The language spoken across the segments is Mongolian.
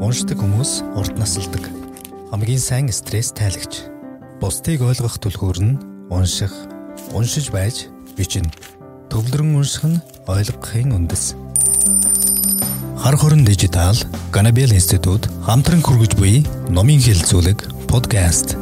Уншдаг хүмүүс урд насалдаг. Хамгийн сайн стресс тайлагч. Бусдыг ойлгох түлхүүр нь унших, уншиж байж бичнэ. Төвлөрөн унших нь ойлгохын үндэс. Хар хорон дижитал Ганабел институт хамтран хүргэж буй номын хэлцүүлэг подкаст.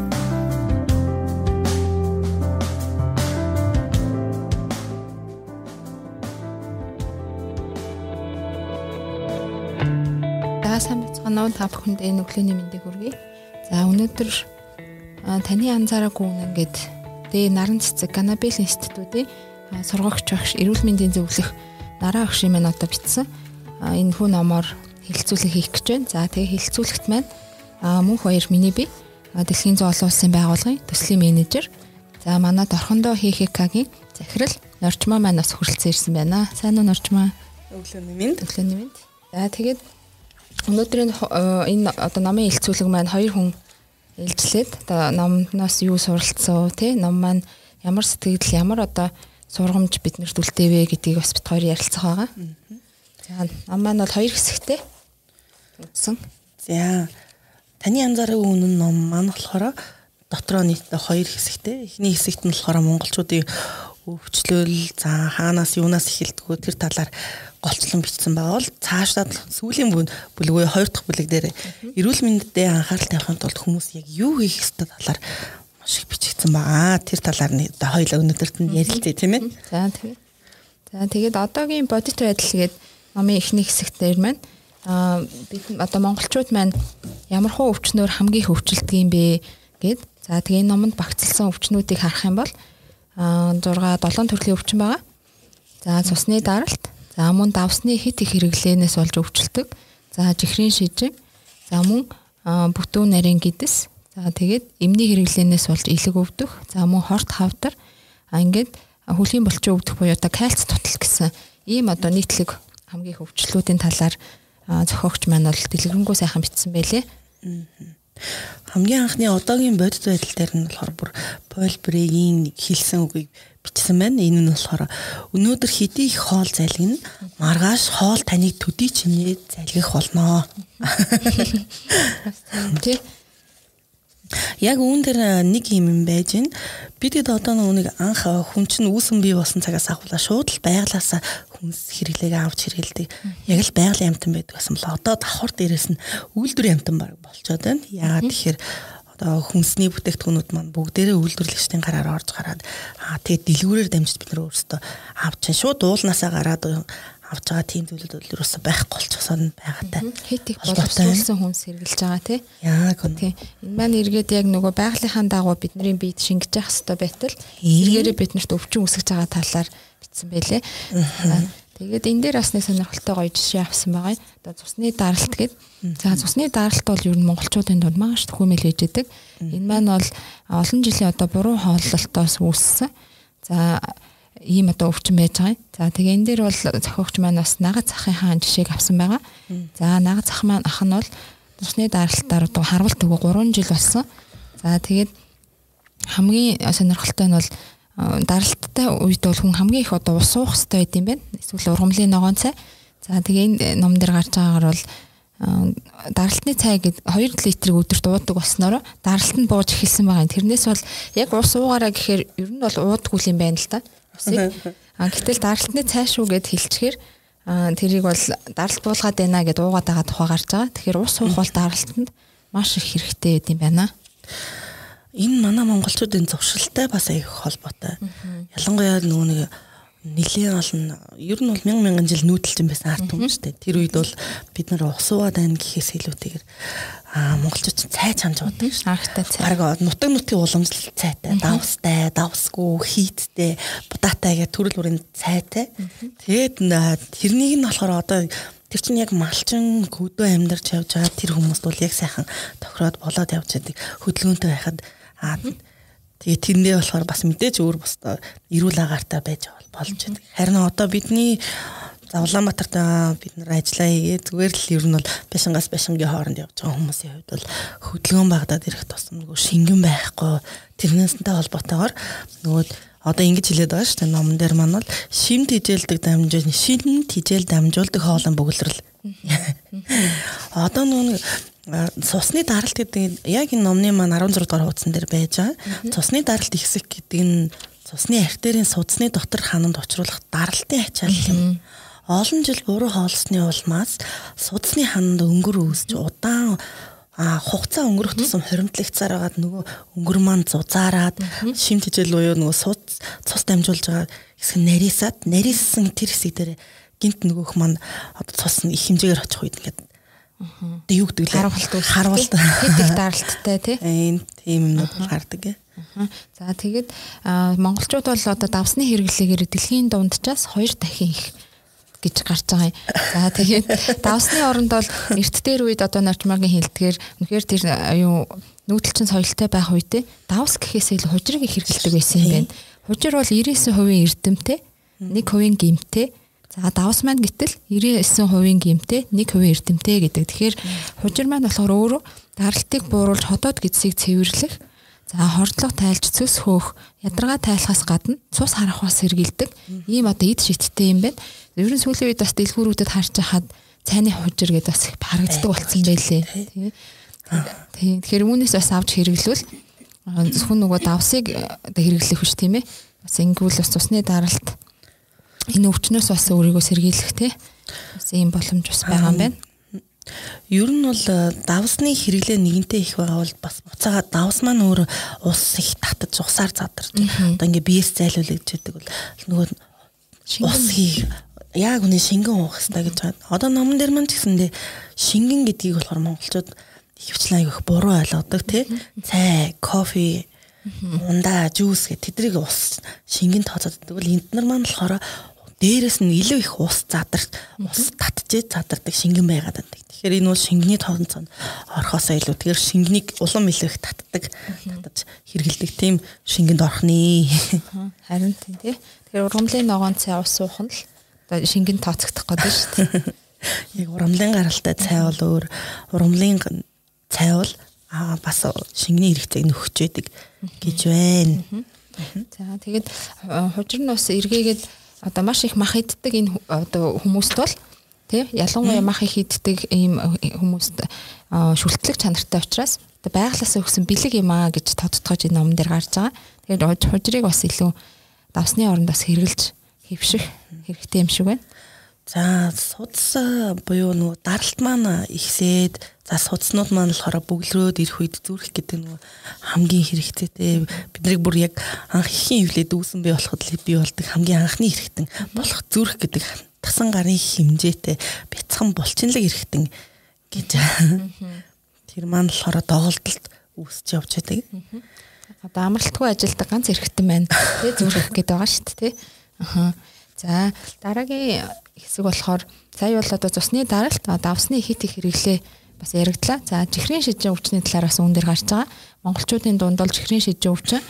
Манав та бүхэнд энэ өглөөний мэндийг хүргэе. За өнөөдөр таны анзаараагүй үнэн гээд дэ наран цэцэг Ганабел институтын сургагч багш эрүүл мэндийн зөвлөх нараа агшийн маань одоо бичсэн энэ хүн номоор хэлэлцүүлэг хийх гэж байна. За тэгээ хэлэлцүүлэгт маань мөнх баяр миний бие Дэлхийн зоол улсын байгууллагын төслийн менежер. За манад орхондоо ХХК-гийн захирал Норчмаа маань бас хүрэлцэн ирсэн байна. Сайн уу Норчмаа? Өглөөний мэнд. Өглөөний мэнд. За тэгээд Өнөөдрийн э, энэ одоо номын илцүүлэг маань хоёр хүн ээлжлээд одоо номноос юу суралцсан тий ном маань ямар сэтгэл ямар одоо сургамж биднэрт үлдээвэ гэдгийг бас бит хоёр ярилцах байгаа. За ном маань бол хоёр хэсэгтэй үтсэн. За таны анзаараагүй үнэн ном маань болохоор дотроо нийтдээ хоёр хэсэгтэй. Эхний хэсэгт нь болохоор монголчуудын өвчлөл за хаанаас юунаас эхэлдэггүй тэр талаар голчлон бичсэн байгаа бол цаашдаа сүүлийн бүлгүй хоёр дахь бүлэг дээр эрүүл мэндэд анхаарал тавихын тулд хүмүүс яг юу хийх ёстой талаар маш их бичигдсэн байгаа. Тэр талаар нь хоёул өнөөдөрт нь ярилцъя тийм ээ. За тэгээд За тэгээд одоогийн бодит байдал гээд номын эхний хэсэгт дээр маань аа бид одоо монголчууд маань ямар хуу өвчнөөр хамгийн их өвчлөдөг юм бэ гээд за тэгээ энэ номонд багцлсан өвчнүүдийг харах юм бол 6 7 төрлийн өвчин байгаа. За цусны даралт, за мөн давсны хит их хэрэглээнээс болж өвчлөдөг. За жихрийн шижиг, за мөн бүтүүн нарийн гидс, за тэгээд эмний хэрэглээнээс болж илэг өвдөх, за мөн хорт хавдар, а ингээд хөлийн булчин өвдөх буюу одоо кальц тутал гэсэн ийм одоо нийтлэг хамгийн их өвчлөлүүдийн талаар зохиогч маань бол дэлгэрэнгүй сайхан бичсэн байлээ. Аа. Хамгийн анхны одоогийн бодит байдал дээр нь болохоор бүр Пол Брегийн хэлсэн үгийг бичсэн байна. Энэ нь болохоор өнөөдөр хэдий их хоол залгина маргааш хоол таныг төдий чимнээ залгих болно. Тэ Яг үүн дээр нэг юм юм байж гин. Бидэд одоо нэг анх хүн чинь үүсэн бий болсон цагаас ахвала шууд л байглаасаа хүнс хэрэглээг авч хэрэгэлдэг. Яг л байгалийн амтан байдаг гэсэн бол одоо давхар дээрээс нь үйлдвэрийн амтан баг болчиход байна. Яагаад тэгэхээр одоо хүнсний бүтээгдэхүүнүүд маань бүгдээрээ үйлдвэрлэгчдийн гараар орж гараад аа тэгээд дэлгүүрээр дамжиж бид нар өөрсдөө авч шууд уулнаасаа гараад авч байгаа тийм зүйлүүд бол юусаа байхгүй болчихсон байгаатай. Хит их боловсруулсан хүнс хэрглэж байгаа тий. Яг тий. Энэ маань эргээд яг нөгөө байгалийнхаа дагуу бидний биед шингэж явах хэрэгтэй байтал эргээрээ биднэрт өвчин үсгэж байгаа талаар бичсэн байлээ. Тэгээд энэ дээр бас нэг сонирхолтой гоё жишээ авсан байгаа. Одоо цусны даралт гэдэг. За цусны даралт бол ер нь монголчуудын дунд маш төхөмөл хийж идэг. Энэ маань бол олон жилийн одоо буруу хооллолтоос үүссэн. За ийм одоо өвчин байж байгаа. За тэгээ энэ дээр бол зохиогч маань бас нага цахын хаан жишээг авсан байгаа. За нага цах маань ах нь бол цусны даралтаар одоо харвалт өгөө 3 жил болсон. За тэгээд хамгийн сонирхолтой нь бол даралттай үед бол хүн хамгийн их одоо ус уух хэрэгтэй байд юм байна. Эсвэл ургамлын ногоон цай. За тэгээ энэ ном дээр гарч байгаагаар бол даралтны цай гэд 2 литрийг өдөрт уудаг болсноор даралт нь бууж эхэлсэн байгаа. Тэрнээс бол яг ус уугаараа гэхээр ер нь бол уудаггүй юм байна л да усыг. А гэтэл даралтны цааш уу гэд хэлчихээр тэрийг бол даралт буулгаад байна гэд уугаад байгаа тухай гарч байгаа. Тэгэхээр ус уух бол даралтанд маш их хэрэгтэй байд юм байна. Энэ манай монголчуудын зуршилтай бас аяг холбоотой. Ялангуяа нөгөө нэг нэлээд олон ер нь бол мянган мянган жил нүүдэлж байсан арт хүмүүс шүү дээ. Тэр үед бол бид нар усуугаад байна гэхээс илүүтэйгээр аа монголчууд цай чамж уудаг шүү. Аргатай цай. Бараг нутаг нутгийн уламжлалт цайтай, давстай, давсгүй, хийттэй, будаатай гэх төрөл бүрийн цайтай. Тэгээд тэрнийг нь болохоор одоо тэр чинь яг малчин хөдөө амьдарч явж байгаа тэр хүмүүст бол яг сайхан тохироод болоод явж байдаг. Хөдөлгөөнтэй байхад аа Тэгээ тэрнээ болохоор бас мэдээж өөр бостой эрүүл агаартай байж болж байдаг. Харин одоо бидний за Улаанбаатарт бид нар ажиллаа хийгээ зүгээр л ер нь бол башингаас башингийн хооронд явж байгаа хүмүүсийн хувьд бол хөдөлгөөн багадад ирэх тусам нөгөө шингэн байхгүй тэрнээсэнтэй холбоотойгоор нөгөө одоо ингэж хэлээд байгаа шүү дээ номон дээр маань бол шим тижээлдэг дамжуул шин тижээл дамжуулдаг хоолой бөглөрл. Одоо нүг цусны даралт гэдэг яг энэ номны маань 16 дугаар хуудсан дээр байж байгаа. Цусны даралт ихсэх гэдэг нь цусны артерийн судасны дотор хананд учруулах даралтын ачаал юм. Олон жил буруу хоолсны улмаас судасны хананд өнгөр үүсч удаан а хугацаа өнгөрөх тусам хоримтлагцаар агаад нөгөө өнгөр маань зузаараад шим тижэл буюу нөгөө цус цус дамжуулж байгаа хэсэг нарийсаад нарийсан тэр хэсэг дээр гинт нөгөөх маань одоо цус нь их хэмжээгээр очих үед ингээд тэг юу гэдэг лээ харуулт. Харуулт хэд их даралттай тий? Энэ тийм юмнууд гардаг. За тэгээд монголчууд бол одоо давсны хэрэглээгээр дэлхийн дунджаас хоёр дахин их гэж гарч байгаа юм. За тэгээд давсны оронд бол эрт дээр үед одоо нарчмаагийн хэлдгээр үнэхээр тэр юу нүүдэлчин соёлтой байх үедээ давс гэхээс илүү хужирыг их хэрэглэдэг байсан юм байна. Хужир бол 99% эрдэмтэй, 1% гимтэй. За давс маань гэтэл 99% гимтэй, 1% эрдэмтэй гэдэг. Тэгэхээр хужир маань болохоор өөрөө даралтыг бууруулж ходоод гэдсийг цэвэрлэх За хордлого тайлж цөс хөөх ядаргаа тайлахаас гадна цус харахаас сэргийлдэг ийм одоо эд шиттэй юм байна. Ер нь сүүлийн үед бас дэлгүүрүүдэд харж хахад цайны хужир гэдээ бас харагддаг болсон байлээ. Тийм. Тэгэхээр үүнээс бас авч хэрэглүүл зөвхөн нөгөө давсыг одоо хэрэглэх биш тийм ээ. Бас ингэвэл бас цусны даралт энэ өвчнөөс бас өөрийгөө сэргийлэх тий. Бас ийм боломж бас байгаа юм байна. Ер нь бол э, давсны хэрэглээ нэгэнтээ их байгаа бол бас буцаага давс маань өөр ус их татаж усаар задарч. Одоо ингээ биес зайлуулж гэдэг бол нөгөө ус хий яг үнэ шингэн уух хэрэгтэй гэж байна. Одоо номон дээр маань ч гэсэндээ шингэн гэдгийг болохоор монголчууд хөвчлэн аяг их буруу ойлгодог тий. Цай, кофе, ундаа, жуус гэх тэдрийг ус шингэн тооцоод. Тэгвэл энд нар маань болохоор дээрэс нь илүү их ус задарч ус татжээ задардаг шингэн байгаад байдаг. Тэгэхээр энэ бол шингэний тооцоонд орохоосоо илүү тэгэхээр шингэнийг улам илүү их татдаг татаж хэргэлдэг тийм шингэнд орохны. Харин тийм тий. Тэгэхээр урамлын ногоон цай ус суух нь л одоо шингэн тооцогдох гэдэг шүү дээ. Яг урамлын гаралтай цай бол өөр урамлын цай бол аа бас шингэний хэрэгцээг нөхөж байдаг гэж байна. За тэгээд хужир нь бас эргээгээд одоо маш их мах иддэг энэ одоо хүмүүст бол тий ялангуяа мах их иддэг ийм хүмүүст шүлтлэг чанартай учраас одоо байглаасаа өгсөн бэлэг юм аа гэж тодтогож энэ номон дээр гарч байгаа. Тэгээд хужирыг бас илүү давсны оронд бас хэрглэж хөвших хэрэгтэй юм шиг байна. За судас буюу нөгөө даралт маань ихсээд за судснууд маань болохоор бөглөрөөд ирэх үед зүрх гэдэг нөгөө хамгийн хэрэгцээтэй биднийг бүр яг анх ихийн хөвлөд үүсэн бий болоход бий болдог хамгийн анхны хэрэгтэн болох зүрх гэдэг тасан гарын хэмжээтэй бяцхан булчинлаг хэрэгтэн гэж тэр маань болохоор доголдолд үүсч явж байдаг. Одоо амралтгүй ажилдаг ганц хэрэгтэн байна. Тэ зүрх гэдэг байгаа шүү дээ. Аха. За дараагийн хэсэг болохоор сая бол одоо цусны даралт давсны хит их хэрэглээ бас яригдлаа. За чихрийн шижин өвчний талаар бас үүн дээр гарч байгаа. Монголчуудын дунд бол чихрийн шижин өвчин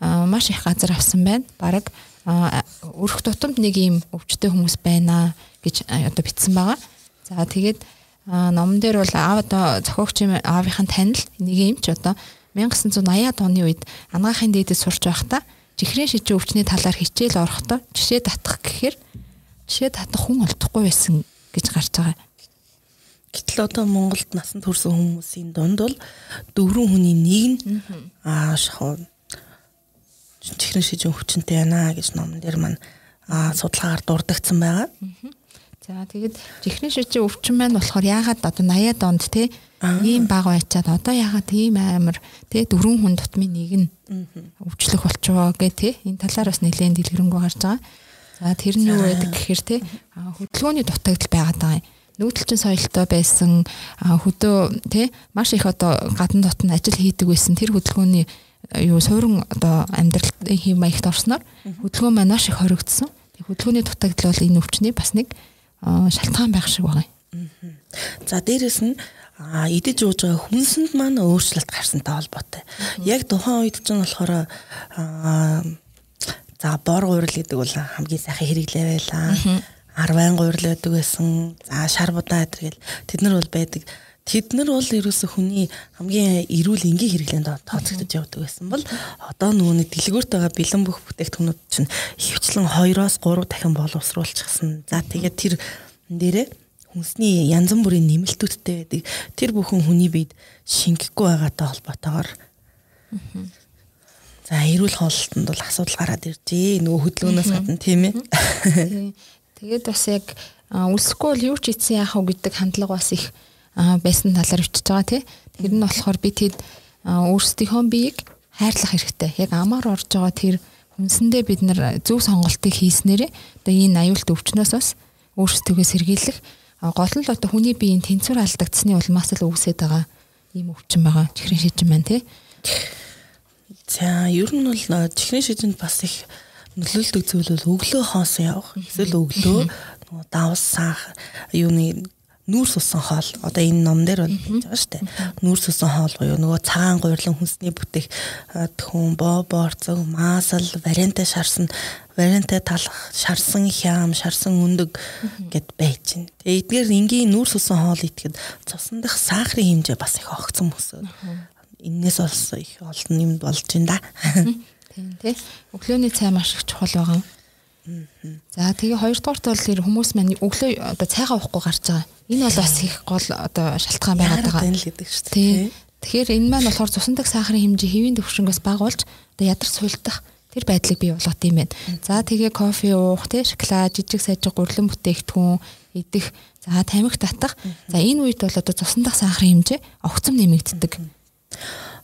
маш их газар авсан байна. Бараг өрх тутамд нэг ийм өвчтэй хүмүүс байна гэж одоо бичсэн байгаа. За тэгээд номон дээр бол аав одоо зохиогч аавынхын танил нэг юм ч одоо 1980-аад оны үед анагаахын дээдэд сурч байхдаа чихрийн шижин өвчний талаар хичээл орохдоо жишээ татах гэхээр жишээ татах хүн олдохгүй байсан гэж гарч байгаа. Гэтэл одоо Монголд насанд хүрсэн хүмүүсийн дунд бол дөрвөн хүний нэг нь аа шахуу чихрийн шижин өвчнөд байна гэж номон дээр маань судалгаагаар дурддагдсан байгаа. За тэгээд чихрийн шижин өвчин маань болохоор яагаад одоо 80-аад онд те ийм баг байчаад одоо яагаад тийм амар те дөрвөн хүн тутмын нэг нь өвчлөх болчихоо гэ те энэ талаар бас нэлээд дэлгэрэнгүй гарч байгаа. За тэр нь юу байдаг гэхээр те хөдөлгөөний дутагдал байгаад байгаа юм. Нүүдэлчин соёлтой байсан хөдөө те маш их одоо гадна дотн ажил хийдэг байсан тэр хөдөлгөөний юу суурин одоо амьдралын хэм маягт орсноор хөдөлгөөн маань маш их хоригдсон. Хөдөлгөөний дутагдал бол энэ өвчний бас нэг шалтгаан байх шиг байгаа юм. За дээрэс нь идэж ууж байгаа хүнсэнд маань өөрчлөлт гарсантай холбоотой. Яг тухайн үед ч нь болохоор за бор гурил гэдэг бол хамгийн сайхан хэрэглээ байлаа. Арвайн гурил байдаг байсан. За шар будаа гэдэргээл тэд нар бол байдаг. тэд нар бол ерөөсө хүний хамгийн эрүүл энгийн хэрэглээнд тооцогдож явдаг байсан бол одоо нөгөө дэлгүүрт байгаа бэлэн бүх бүтээгдэхүүнүүд чинь хөвчлэн 2-оос 3 дахин боловсруулчихсан. За тэгээд тэр дээрээ хүнсний янз бүрийн нэмэлтүүдтэй байдаг. Тэр бүхэн хүний биед шингэхгүй байгаатай холбоотойгоор За эрүүл хоолтонд бол асуудал гараад иржээ. Нөгөө хөдөлгөөнөөс гадна тийм ээ. Тэгээд бас яг үлсэхгүй бол юу ч ийцэн яах вэ гэдэг хандлага бас их байсан талаар өчөж байгаа тий. Тэр нь болохоор би тэд өөрсдийнхөө биеийг хайрлах хэрэгтэй. Яг амаар орж байгаа тэр хүнсэндээ бид нар зөв сонголтыг хийснээрээ одоо энэ аюулт өвчнөөс бас өөрсдөө сэргийлэх гол нь л одоо хүний биеийн тэнцвэр алдагдсны улмаас л үүсээд байгаа ийм өвчин байгаа. Чихрийн шижин маань тий. За ер нь бол чихрийн шижинд бас их нөлөөлдөг зүйл бол өглөө хоосон явах. Эсвэл өглөө нөгөө давс санх юуны нүүрс усан хоол. Одоо энэ ном дээр бол байгаа шүү дээ. Нүүрс усан хоол буюу нөгөө цагаан гурилан хүнсний бүтээх тхүүн, боо, борцог, маасал, вариантай шарсан, вариантай талах, шарсан хям, шарсан өндөг гэд байж байна. Тэгээ эдгээр энгийн нүүрс усан хоол итгэхэд цусан дах сахарын хэмжээ бас их огцсон өсөв энээс олс их олон юм болж байна да. Тийм тий. Өглөөний цай маш их чухал байгаа. За тэгээ хоёрдугаарт бол хүмүүс маань өглөө одоо цайгаа уухгүй гарч байгаа. Энэ бол бас их гол одоо шалтгаан байгаад байгаа. Тийм л гэдэг шүү дээ. Тэгэхээр энэ маань болохоор цусандаг сахарын хэмжээ хэвийн төвшнгөөс бага болж одоо ядар суйлдах тэр байдлыг бий болгох юм байна. За тэгээ кофе уух, тий шоколад, жижиг сажиг гурлан бүтээгдэхүүн идэх, за тамхи татах. За энэ үед бол одоо цусандах сахарын хэмжээ огцом нэмэгддэг.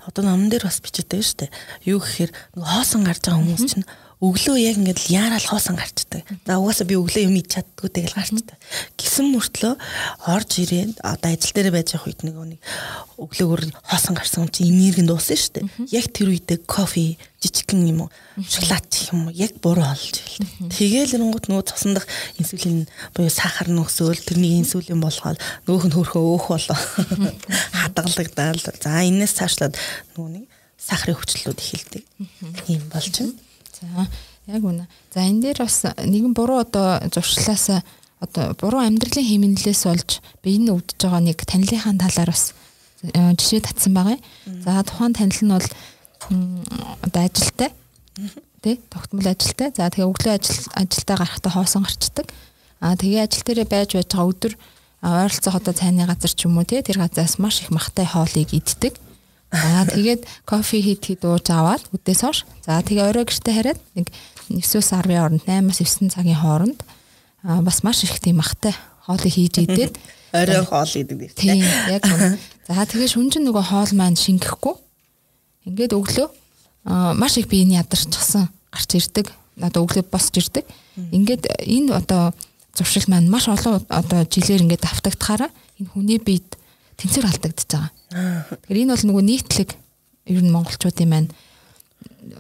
Одоо номон дээр бас бичдэг шүү дээ. Юу гэхээр нөгөө хоосон гарч байгаа хүмүүс чинь өглөө яг ингээд л яарал хоосон гарчдаг. За угаасаа би өглөө юм идэж чаддгүй тэгэл гарчдаг. Гисэн мөртлөө орж ирээд одоо ажил дээр байж байгаа үед нөгөө нэг өглөөгөр хоосон гарсан юм чи энерги дуусна шүү дээ. Яг тэр үедээ кофе, жижигхэн юм уу, шоколад ч юм уу яг буруу олж ирэл. Тэгээл нэнгууд нөгөө цусандах инсулин буюу сахар нөхсөөл тэрний инсулин болгоод нөгөөх нь хөрхөө өөх болоо. Хадгалагдаад. За энэс цаашлаад нөгөө нэг сахарын хүчлэлүүд эхэлдэг. Ийм болж байна. За яг үнэ. За энэ дээр бас нэгэн буруу одоо зуршлаас одоо буруу амьдралын хэмнэлээс болж бие нь өвдөж байгаа нэг танилынхаа талаар бас э, жишээ татсан байгаа. За тухайн танил нь бол одоо ажилтай тий тогтмол ажилтай. За тэгээ өглөө ажил ажилдаа гарахдаа хоосон гарчдаг. Аа тэгээ ажил дээрээ байж байж байгаа өдөр ойролцоох одоо цайны газар ч юм уу тий тэр газраас маш их махтай хоолыг иддэг. Аа тэгээд кофе хит хит ууж аваад үдээс хойш. За тэгээ орой гэртээ хараад нэг 9-өөс 10-ын хооронд 8-аас 9 цагийн хооронд аа бас маш их тийм махтай хоолыг хийж идээд орой хоол идэг тийм яг үнэ. За тэгээ шүнжин нөгөө хоол маань шингэхгүй. Ингээд өглөө аа маш их биений ядарчихсан гарч ирдэг. Одоо өглөө босч ирдэг. Ингээд энэ одоо зуршил маань маш олон одоо жилээр ингээд давтагдахаараа энэ хүний биед тэнцвэр алдагдчихж байгаа. Тэгэхээр энэ бол нөгөө нийтлэг ер нь монголчуудын маань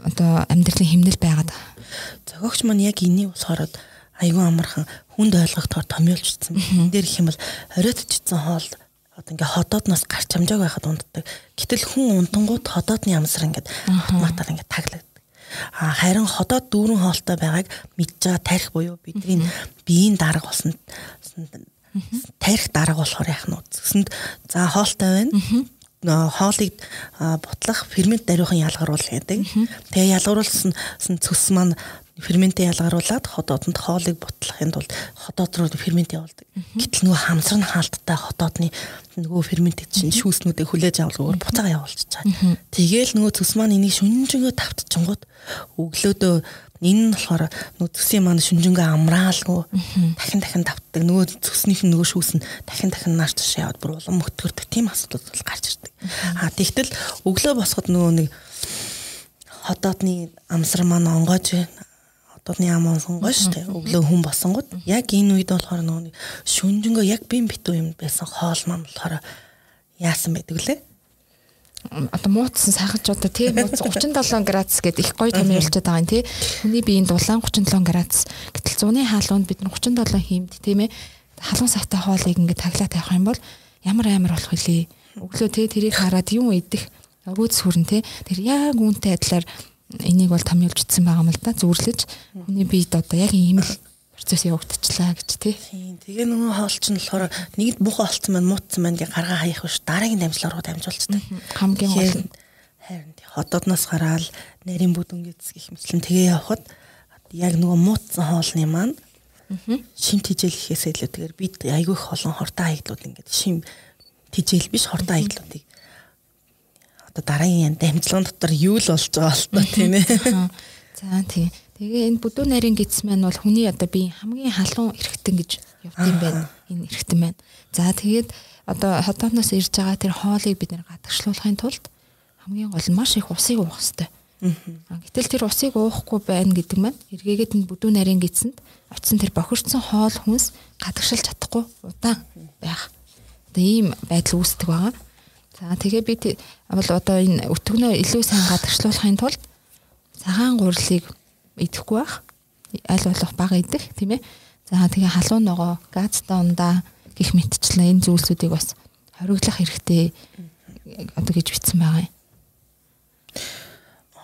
одоо амьдралын хэмнэл байгаад байгаа. Зохиогч маань яг энийг болохоор айгүй амархан хүнд ойлгохоор томьёолжсэн. Энэ дээр их юм бол хориотжсэн хоол одоо ингээ ходоодноос гарч хамжааг байхад унддаг. Гэтэл хүн унтангууд ходоодны амсар ингээд автоматар ингээд таглагддаг. А харин ходоод дүүрэн хоолтой байгааг мэдж байгаа тарих буюу бидний биеийн дарга болсон тарих дарга болохоор яах нь үзсэнд за хоолтой байна. Хоолыг бутлах фермент даруйхан ялгаруулах гэдэг. Тэгээ ялгаруулсан цөс маань ферментээ ялгаруулад ходоодонд хоолыг бутлахын тулд ходоод руу фермент явуулдаг. Гэтэл нөгөө хамсар нь хаалттай ходоодны нөгөө ферментэд чинь шүүснүүдээ хүлээж авалгүйгээр буцаага явуулчих чаа. Тэгээл нөгөө цөс маань энийг шүнжэнгөө тавтчихгонгод өглөөдөө Энэ нь болохоор төсийн маань шүнжэнгээ амраалгүй дахин дахин давтдаг. Нөгөө цөснийх нь нөгөө шүүс нь дахин дахин нааш таш яваад бүр улам мөтгөрдөг. Тийм асуудал бол гарч ирдэг. А тэгтэл өглөө босоход нөгөө нэг хотоодны амсар маань онгойж одны ам онгой шүү дээ. Өглөө хүн босонгод яг энэ үед болохоор нөгөө шүнжэнгөө яг бим битүү юм байсан хоол маань болохоор яасан байдаг лээ одоо муутсан сахалж одоо тий 37 градус гэдэг их гоё томьёолчод байгаа юм тий. Хүний биеийн дулаан 37 градус. Гэтэл зуны хаалганд бид 37 хиймд тийм ээ. Халуун савтай хоолыг ингээд таглаа тавих юм бол ямар амар болох вүлээ өглөө тий тэрийг хараад юм идэх? Өөд сүрэн тий. Тэр яг үүнтэй адилаар энийг бол томьёолждсан байгаа юм л да зүрлэж. Хүний биед одоо яг ийм л процесс явагдчихлаа гэж тий. Тэгээ нөгөө хоол чинь болохоор нэгд муухай болцсон маань муутсан маань гээ гаргаа хаях биш дараагийн дамжлаар руу дамжуулцдаг. Хамгийн гол нь харин хотоодноос гараад нарийн бүдүнгээс гих мэтлэн тэгээ явхад яг нөгөө муутсан хоолны маань шим тижэл гэхээс илүү тэгэхээр бид айгүй их олон хортой хаяглууд ингээд шим тижэл биш хортой хаяглуудыг одоо дараагийн дамжлагын дотор юу л болж байгаа бол тоо тийм ээ. За тийм. Тэгээ энэ бүдүүн нарийн гидс маань бол хүний одоо би хамгийн халуун эргэтэн гэж явд юм байна. Энэ эргэтэн маань. За тэгээд одоо хотооноос ирж байгаа тэр хоолыг бид нэр гадагшлуулахын тулд хамгийн гол нь маш их усыг уух хэрэгтэй. Гэтэл тэр усыг уухгүй байна гэдэг маань эргээгээд энэ бүдүүн нарийн гидсэнд очисон тэр бохирдсон хоол хүнс гадагшилж чадахгүй удаан байх. Одоо ийм байдал үүсдэг байгаа. За тэгээ би бол одоо энэ өтгөнөө илүү сайн гадагшлуулахын тулд цагаан гурилыг идэхгүй байх. Аль болох бага идэх тийм ээ. За тэгээ халуун ногоо, газтай ундаа гих мэтчлэн энэ зүйлсүүдийг бас хориглох хэрэгтэй одоо гэж бичсэн байгаа юм.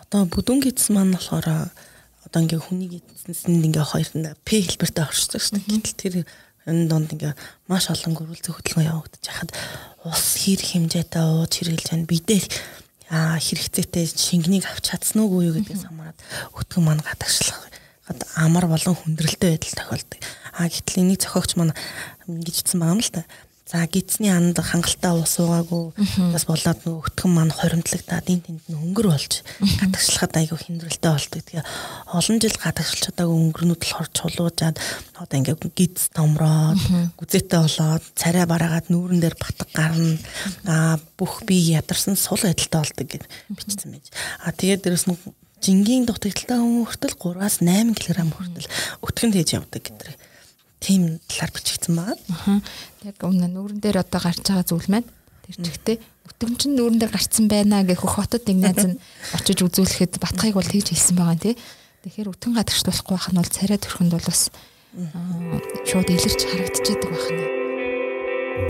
Одоо бүдүүн гидс маань болохоор одоо ингээ хүний гидсэнд ингээ хоёрт П хэлбэртэй оршдог шүү дээ. Гэтэл тэр энэ донд ингээ маш олон гөрүүлзэх хөдөлгөөн явагдаж хахад ус хэр хэмжээтэй ууж хэрэглэж байна. Бидээ хэрэгцээтэй шингэнийг авч чадсан уугүй юу гэдгээс хамаарат өтгөн маань гадагшлах амар болон хүндрэлтэй байдал тохиолдог. Аа гэтэл энийг зохиогч маань ингэж хэлсэн байгаа юм л та. За гидсний анд хангалттай ус уугаагүй. Бас болоод нөгөө өтгөн маань хоримтлагдаад энэ тэнд нь өнгөр болж гадагшлахад айгүй хиндрэлтэй болдог. Тэгээ олон жил гадагшилж чадаагүй өнгөрнүүд болохоор чулуужаад одоо ингээ гидс томроод гүзээтэй болоод царай бараагаад нүүрэн дээр батг гарна. Аа бүх бие ядарсан сул байдалтай болдог гэж бичсэн байж. Аа тэгээд дээрэс нь жингийн дутагдaltaй хүн хүртэл 3-аас 8 кг хүртэл өтгөн тээж явдаг гэдэг тийм талаар бичигдсэн байна. Аа. Яг өмнө нүүрэн дээр одоо гарч байгаа зүйл маань тэр чигтээ өтгөн чинь нүүрэн дээр гарцсан байна гэх хөх хотод нэг найз нь очиж үзүүлэхэд батхыг бол тэгж хэлсэн байгаа тий. Тэгэхээр өтгөн гадагшлуулахгүй байх нь бол царай төрхөнд бол бас шууд илэрч харагдчихэдэг байх нь.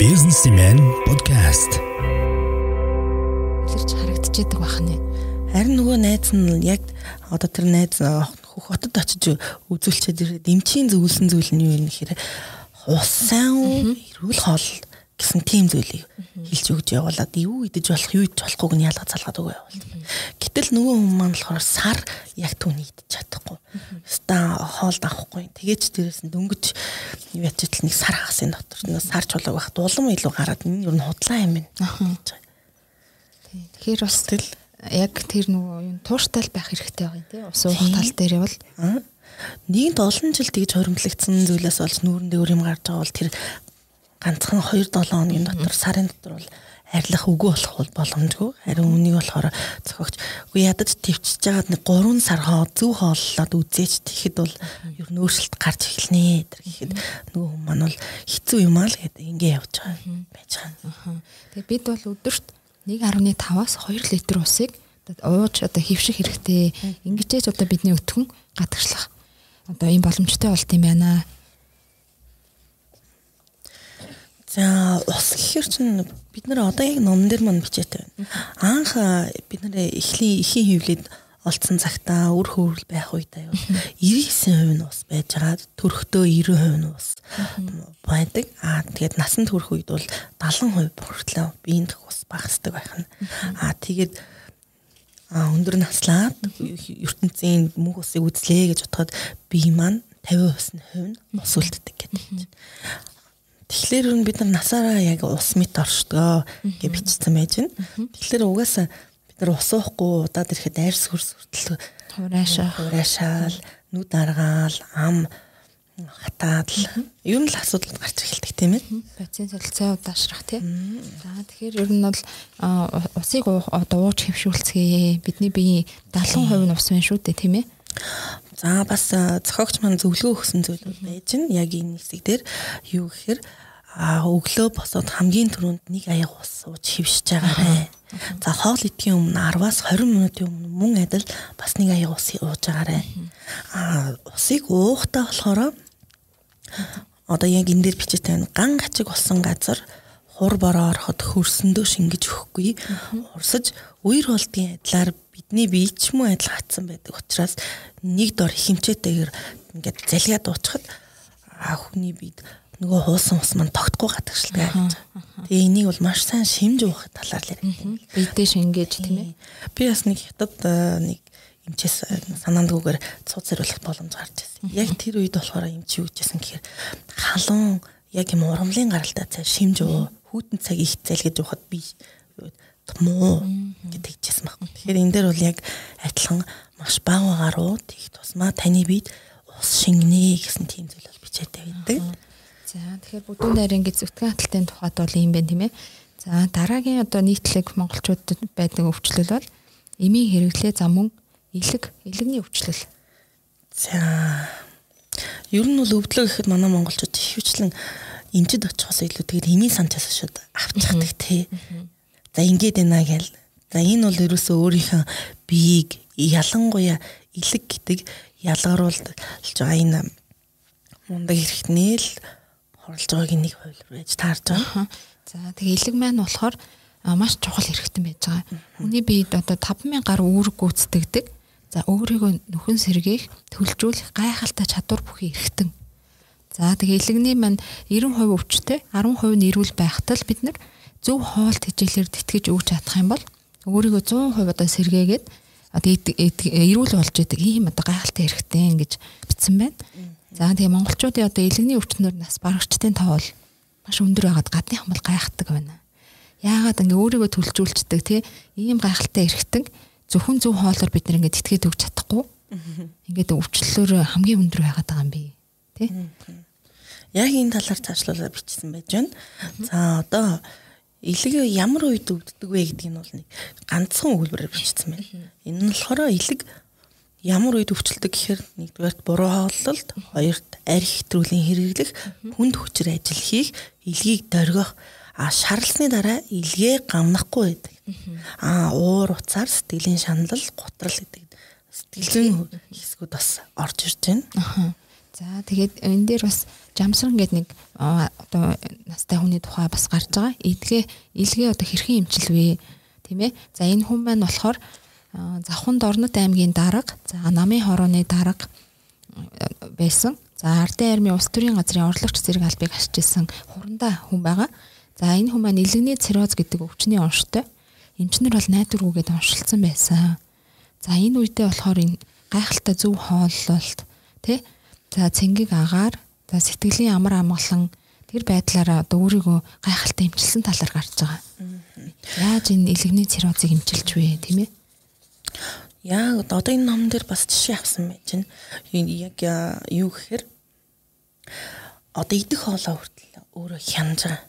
Businessman podcast. Илэрч харагдчихэдэг байх нь. Харин нөгөө найз нь яг одоо тэр найз хөх хотод очиж үзүүлчихэд ирээд эмчийн зөвлөсөн зүйл нь юу юм сайн уу эрүүл хоол гэсэн тийм зүйлийг хэлж өгч явуулаад юу идэж болох юу идэж болохгүйг нь ялгаж залгаад өгөө явуул. Гэтэл нөгөө хүн маань болохоор сар яг түүний идэж чадахгүй. Ста хоолд авахгүй. Тэгээч дээрээс нь дөнгөж юу ячил нэг сар хагасын дотор нэг сар чулууг байх. Дулам илүү гараад энэ юу н худлаа юм байна. Тэгэхээр бас тэл яг тэр нөгөө юм тууштай байх хэрэгтэй байгаа юм тий. Ус уух тал дээр бол. Нэгд олон жил тэгж хоримтлагдсан зүйлээс болж нүүрэн дээр юм гарч байгаа бол тэр ганцхан 2 7 хоногийн дотор сарын дотор бол арилах үгүй болох бол боломжгүй. Харин үнийг болохоор зохиогч үгүй ядаж төвчж байгаад нэг 3 сар хоо зөв хооллоод үзээч тэгэхэд бол ер нь өөрчлөлт гарч эхэлнэ гэхэд нөгөө хүмүүс маань бол хэцүү юм аа л гэдэг. Ингэ явж байгаа байж байгаа. Тэгээ бид бол өдөрт 1.5-аас 2 литр усыг ууж одоо хөвших хэрэгтэй. Ингэжээж одоо бидний өтгөн гадагшлах одоо ийм боломжтой болт юм байна. За ус гэхэр чинь бид нар одоо яг номон дээр мань бичээтэй байна. Анх бид нар эхлийн эхийн хөвлөд олцсон цагтаа үр хөврөл байх үедээ бол 99% нь ус байж байгаа. Төрхтөө 90% нь ус байдаг. Аа тэгээд насан турш үед бол 70% хүртэл биеинд ус багасдаг байх нь. Аа тэгээд өндөр наслаад ертөнцийн мөнх усыг үзлээ гэж бодоход бие маань 50% нь хувь нь ус үлддэг гэдэг. Тэгэхээр бид нар насаараа яг ус мэт оршдгоо гэж бичсэн байж байна. Тэгэхээр угаасаа Тэр ус уухгүй удаад ирэхэд арьс хөрс хүртэл хураашаа хураашаал нүд аргаал ам хатаад л ер нь л асуудал гарч эхэлдэг тийм ээ. Бацийн солилцоо удаашрах тийм. За тэгэхээр ер нь бол усыг одоо ууж хөвшүүлцгээе. Бидний биеийн 70% нь ус байна шүү дээ тийм ээ. За бас зохиогч маань зөвлөгөө өгсөн зүйлүүд байж гэн яг энэ хэсэг дээр юу гэхээр өглөө босоод хамгийн түрүүнд нэг аяг ус ууж хөвшиж байгаарэ За хоол идэхийн өмнө 10-аас 20 минутын өмнө мөн адил бас нэг аяга ус ууж агаарай. Аа усыг уухтаа болохоор одоо яг энэ дээр бичээтэй байна. Ган гачиг болсон газар хур бороо ороход хөрсөндөө шингэж өгөхгүй. Урсаж үер болдгийн адилаар бидний бие ч мөн адил хатсан байдаг учраас нэг дор химчээтэйгээр ингээд залгаад уучхад хүний бид нөгөө хуусан ус маань тогтохгүй гадагшилтай гэж. Тэгээ энийг бол маш сайн шимж уух талаар л яриад. Бидээ шингээж тийм ээ. Би бас нэг хятад нэг эмчээс санаандгүйгээр цуц зэрүүлэх боломж гарч ирсэн. Яг тэр үед болохоор эмч юу гэжсэн гэхээр халуун яг юм урамлын гаралтай цай шимж уу хүүтэн цаг их зээл гэж ухад би муу гэдэг хэлжсэн баг. Тэгэхээр энэ дээр бол яг адилхан маш бага гаруу тийг тусмаа таны бид ус шингэнэ гэсэн тийм зүйл бол бичээтэй байдаг. За тэгэхээр бүдүүн дайрын гэж зүтгэн хаталтын тухайд бол юм байна тийм ээ. За дараагийн одоо нийтлэг монголчуудад байдаг өвчлөл бол эмийн хэрэглээ зам мөн элэг элэгний өвчлөл. За ер нь бол өвдлөө гэхэд манай монголчууд ихвчлэн эмчэд очихоос илүү тэгээд эмийн санчаас шууд авчихдаг тий. За ингээд байна гэл. За энэ бол ерөөсөө өөрийнхөө биеийг ялангуяа элэг гэдэг ялгаруулж байгаа энэ мундаг хэрэгтнээ л оролж байгааг нэг хувилбар байж таарж байгаа. За тэгээ элэг маань болохоор маш чухал хэрэгтэн байж байгаа. Хүний биед одоо 5000 гаруй үүрэг гүйцэтгэдэг. За өөрийгөө нөхөн сэргээх, төлжүүлэх гайхалтай чадвар бүхий эрхтэн. За тэгээ элэгний маань 90% өвчтэй, 10% нь эрүүл байхад л бид нар зөв хоолт хичээлээр тэтгэж өгч чадах юм бол өөрийгөө 100% одоо сэргээгээд одоо эрүүл болж идэг ийм одоо гайхалтай эрхтэн гэж бичсэн байна. За тэгээ монголчуудын одоо элэгний өвчтнөр нас барагчдын тоо бол маш өндөр байгаад гадныхан бол гайхдаг байна. Яагаад ингээ өөрийгөө төлжүүлцдэг тий ийм гайхалтай эргэтэн зөвхөн зөв хоолоор бид ингээ тэтгээд өгч чадахгүй. Ингээд өвчлөлөөр хамгийн өндөр байгаад байгаа юм би. Тий? Яг энэ талаар цаашлуулаад бичсэн байж байна. За одоо элэг ямар үед өвддөг вэ гэдгийг нь бол нэг ганцхан өгүүлбэрээр бичсэн байна. Энэ нь болохоор элэг ямар үед өвчлөдөг гэхээр нэгдүгээрт буруу хооллолт, хоёрт арх хэтрүүлийн хэрэглэх, хүнд хүчээр ажил хийх, илгийг дөргих, а шарлсны дараа илгээ гамнахгүй байдаг. А уур уцаар сэтгэлийн шаналл, гутрал гэдэг сэтгэлийн хэсгүүд бас орж ирж байна. За тэгээд энэ дээр бас жамсран гэдэг нэг одоо настай хүний тухай бас гарч байгаа. Илгээ илгээ одоо хэрхэн эмчилвэ? Тийм ээ. За энэ хүн маань болохоор Завханд Орнод аймгийн дарга, за Намын хорооны дарга байсан. За Ардын армийн улс төрийн газрын орлогч зэрэг албыг ашиж исэн хурандаа хүн байгаа. За энэ хүн маань илэгний цирроз гэдэг өвчний онштой. Эмчнэр бол найдваргүйгээд оншилсан байсан. За энэ үедээ болохоор энэ гайхалтай зөв хооллолт тий за цэнгийг агаар за сэтгэлийн амар амгалан тэр байдлаараа одоо өөрийгөө гайхалтай эмчилсэн талаар гарч байгаа. Яаж энэ илэгний циррозыг эмчилж вэ тийм ээ? Яг одоо энэ ном дээр бас жишээ авсан байж байна. Яг юу гэхээр одоо идэх хоолоо хүртэл өөрөө хянаж байгаа.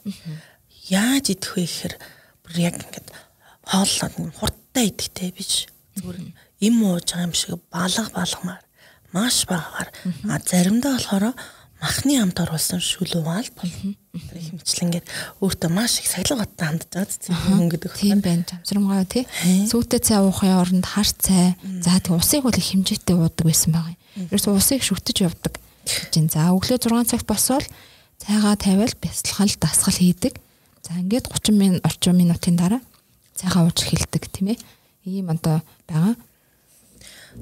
Яаж идэх вэ гэхээр бүр яг ингээд хооллоо хурдтай идэгтэй биш. Зүгээр им ууж байгаа юм шиг балга балгамаар маш багаар а заримдаа болохоор махны амт оруулсан шүл угаал болно. Тэр хэмчлэнгээд өөртөө маш их сахилга баттай хандж байгаа хүн гэдэг байна. Тийм байна. Жамсрамгаа тий. Сүйтэй цай уухын оронд хар цай. За тэг усыг бол их хэмжээтэй уудаг байсан байгаа юм. Ерөөс усыг шүтэж явдаг. Жин за өглөө 6 цагт босвол цайгаа тавиал бясалгал дасгал хийдэг. За ингээд 30 минут орчим минутын дараа цайгаа ууж эхэлдэг тийм ээ. Ийм одоо байгаа.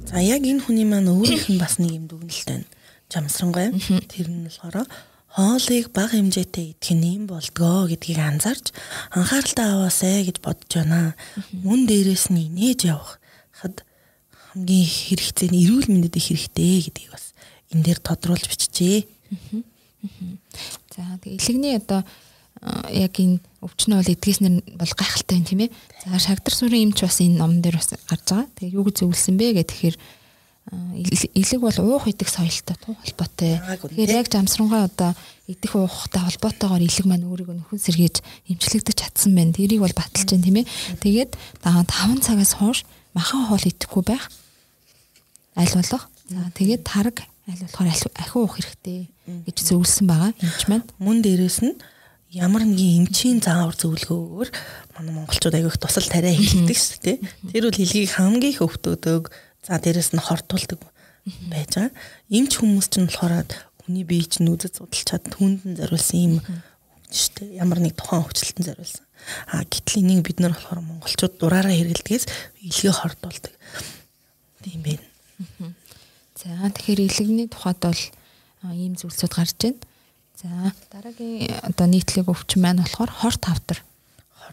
За яг энэ хүний маань өөрийнх нь бас нэг юм дүгнэлт байна жамсрангай. Тэр нь болохоор хоолыг бага хэмжээтэй идэх нь юм болдгоо гэдгийг анзаарч анхааралтай аваасай гэж бодож байна. Мөн дээрээс нь нээж явах хад хамгийн хэрэгтэй нь эрүүл мэндэд их хэрэгтэй гэдгийг бас энэ дээр тодруулж биччихье. За тэгээ илэгний одоо яг энэ өвчнө бол эдгэснэр бол гайхалтай юм тийм ээ. За шагдар сүрийн эмч бас энэ номон дээр бас гарч байгаа. Тэгээ юу гэж зөвлөсөн бэ гэх тэгэхээр элэг бол уух идэх соёлтой тун холбоотой. Тэгэхээр яг жамсрангаа одоо идэх уухтай холбоотойгоор элэг маань өөрийгөө нөхөн сэргээж эмчлэгдэж чадсан байна. Тэрийг бол баталж байна тийм ээ. Тэгээд 5 цагаас хойш махан хоол идэхгүй байх. Аль болох. Тэгээд тараг аль болохоор ахиу уух хэрэгтэй гэж зөвлөсөн байгаа эмч маань. Мөн дээрэс нь ямар нэгэн эмчийн заавар зөвлөгөөгөөр манай монголчууд аявих тусал тариа хэлдэг шүү дээ. Тэр бол хэлгийг хамгийн их өвтөдөг За дээрэс нь хортуулдаг байж байгаа. Имч хүмүүс ч болохоор хүний бие чинь үзэж судалчаад түндэн зориулсан юм дээ. Ямар нэг тухайн хөвчлөлтөнд зориулсан. А гэтэл энийг бид нар болохоор монголчууд дураараа хэрэглэдгээс илгээ хортуулдаг. Тийм байна. За тэгэхээр илэгний тухайд бол ийм зүйлсүүд гарч байна. За дараагийн одоо нийтлэг өвчин маань болохоор хор тавдар.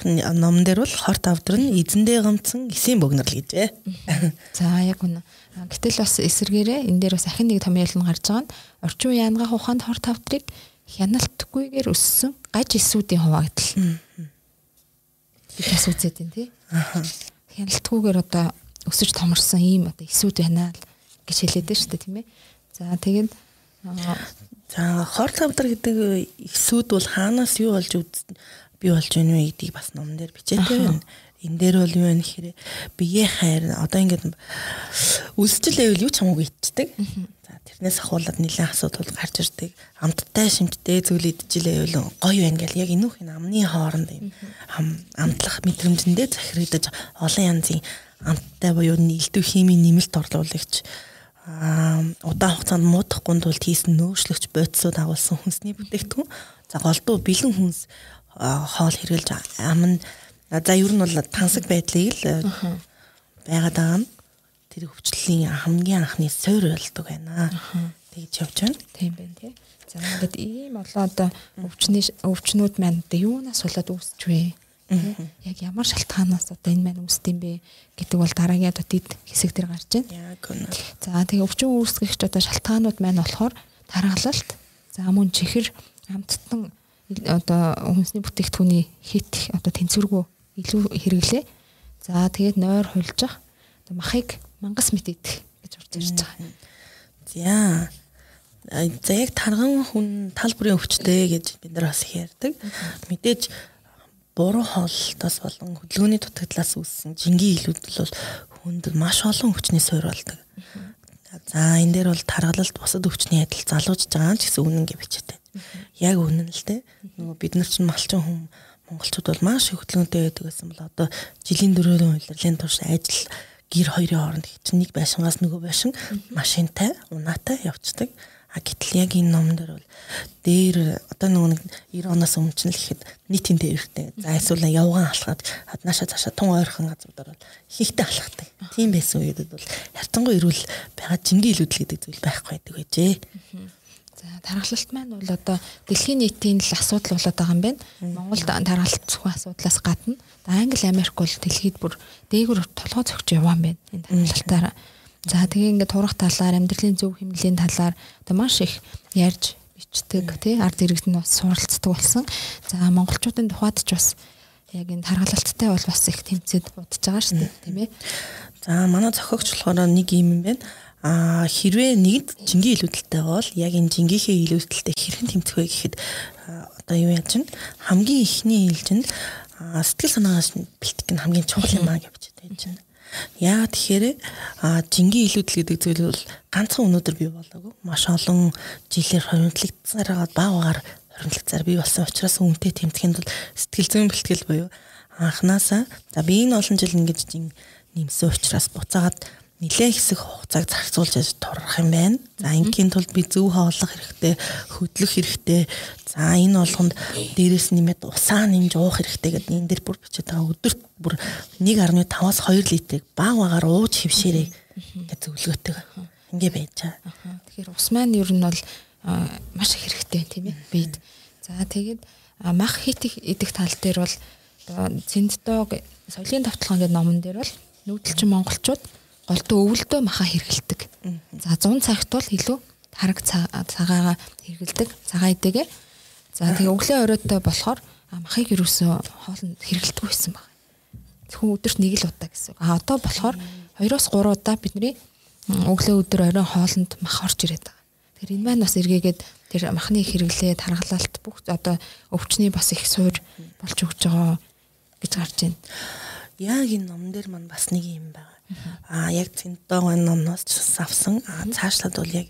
Номон дээр бол хор тавдар нь эзэндээ гомцсон эсийн богнорл гэжээ. За яг үнэ. Гэтэл бас эсэргээрээ энэ дээр бас ахин нэг том ялан гарч байгаа нь орчин үеийн янга ухаанд хор тавдрыг хяналтгүйгээр өссөн гаж эсүүдийн хуваагдал. Бид бас үзээд байна тий. Хяналтгүйгээр одоо өсөж томорсон ийм одоо эсүүд байна л гэж хэлээд байна шүү дээ тийм ээ. За тэгээд За хор тавдар гэдэг эсүүд бол хаанаас юу болж би болж байна вэ гэдгийг бас номон дээр бичээтэй байна. Энэ дээр бол юу вэ гэхээр бие хайр одоо ингээд үлсчил байвал юу ч хамаагүй ичдэг. За тэрнээс ахуулаад нэлээд асуудал гарч ирдэг. Амттай шимттэй зүйл идчихлээ байвал гоё байна гэл яг энүүх энэ амны хооронд юм амтлах мэдрэмжэндээ захирагдаж олон янзын амттай буюу нийлдэв химийн нэмэлт орлуулагч удаан хугацаанд муудахгүй тулд хийсэн нөөшлөгч бодисууд агуулсан хүнсний бүтээгдэхүүн. За голдуу бэлэн хүнс хоол хэрглэж ам нь за ер нь бол тансаг байдлыг л байгаад байгаа нь тэр хөвчлөлийн хамгийн анхны суур болдог байна. Тэгж явж байна. Тийм байна тий. За ингээд ийм болоо одоо өвчний өвчнүүд маань одоо юунаас болоод үүсч вэ? Яг ямар шалтгаанаас одоо энэ маань үүсдэм бэ гэдэг бол дараагийн одоо дид хэсэг дээр гарч байна. Яг үнэ. За тэгээ өвчин үүсгэгч одоо шалтгаанууд маань болохоор тархалалт, за мөн чихэр, амттан одоо хүнсний бүтээгдэхүүний хит одоо тэнцвэргүй илүү хэрэглээ. За тэгээд нойр хулжих, одоо махыг мангас мэт идэх гэж орж ирж байгаа. За За яг тарган хүн тал бүрийн өвчтэй гэж бид нар бас ярьдаг. Мэдээж буруу хоолтоос болон хөдөлгөөний дутагдлаас үүссэн жингийн илүүд бол хүнд маш олон өвчний суурь болдог. За энэ дээр бол таргалалт бусад өвчний адил залуужж байгаа ч гэсэн үнэн гэж бичээтэй. Яг үнэн л дээ. Нөгөө бид нар чинь малчин хүн монголчууд бол маш хөдөлгөөнтэй байдаг гэсэн бол одоо жилийн дөрөвөн улирлын турш ажил гэр хоёрын хооронд чинь нэг байшингаас нөгөө байшин машинтай унаатай явцдаг. А гэтэл яг энэ номон дээр бол дээр одоо нөгөө нэг 90 оноос өмнө ч л ихэд нийтийн дээрхтэй. За эсвэл явган алхаад хаднааша цаашаа тун ойрхон газруудаар бол хийхтэй алхахдаг. Тийм байсан үедэд бол харцангуй ирүүл байгаа жингийн илүүдэл гэдэг зүйл байхгүй байдаг байжээ. За тархалт маань бол одоо дэлхийн нийтийн л асуудал болоод байгаа юм байна. Монголд тархалт зөвхөн асуудлаас гадна Англи Америк бол дэлхийд бүр дээгүр толгой зөгч яваан байна. Энэ тархалтаараа За тэгээ ингээд турах талаар амьдралын зөв хэмнэлийн талаар одоо маш их ярьж бичдэг тий ард иргэд нь бас суралцдаг болсон. За монголчуудын тухайд ч бас яг энэ тархалттай бол бас их тэмцээд удаж байгаа шүү дээ тийм ээ. За манай зохиогч болохоор нэг юм юм байна. А хэрвээ нэгд жингийн илүүдэлтэй бол яг энэ жингийнхээ илүүдэлтэй хэрхэн тэмцэх вэ гэхэд одоо юу яаж чинь хамгийн ихний ээлжинд сэтгэл санаагаас бэлтгэх нь хамгийн чухал юм аа гэж байж байна. Яа тэгэхээр жингийн илүүдэл гэдэг зүйл бол ганцхан өнөөдөр бий болоогүй. Маш олон жилээр хоригдлогдсаар байгаа багаар хоригдлогдсаар бий болсон учраас үнтэй тэмдэхэд бол сэтгэл зүйн бэлтгэл буюу анханасаа за би энэ олон жил ингэж жин нэмсэн учраас буцаагаад нэлээд хэсэг хугацааг зарцуулж турах юм байна. За ингийн тулд би зөв хооллох хэрэгтэй, хөдлөх хэрэгтэй. За энэ болгонд дээрэс нэмээд усаа нэмж уух хэрэгтэй гэдэг энэ дэр бүр бичээд байгаа. Өдөрт бүр 1.5-аас 2 литрийг баг багаар ууж хөвшээрэй гэж зөвлөгөөтэй. Ингээ байж байгаа. Тэгэхээр ус маань ер нь бол маш их хэрэгтэй тийм ээ бид. За тэгээд мах хит идэх тал дээр бол одоо Цэнддог соёлын тавталгаан гэдэг номон дээр бол нүүдэлчин монголчууд голдуу өвөлдөө маха хэргэлдэг. За 100 цагт бол илүү хараг цагаагаа хэргэлдэг. Цагаа идэгээ. За тэгээ өглөө оройтой болохоор махыг юусоо хоолнд хэргэлдэггүй байсан баг. Зөвхөн өдөрт нэг л удаа гэсэн. А одоо болохоор 2-оос 3 удаа бидний өглөө өдөр оройн хоолнд мах орж ирээд байгаа. Тэгэхээр энэ маань бас эргээгээд тэр махны хэрэглээ, тархалалт бүх одоо өвчний бас их суур болж өгч байгаа гэж гарч байна. Яг энэ номон дээр маань бас нэг юм байна Аа яг Цэнтдог номноос авсан. Аа цаашлаад бол яг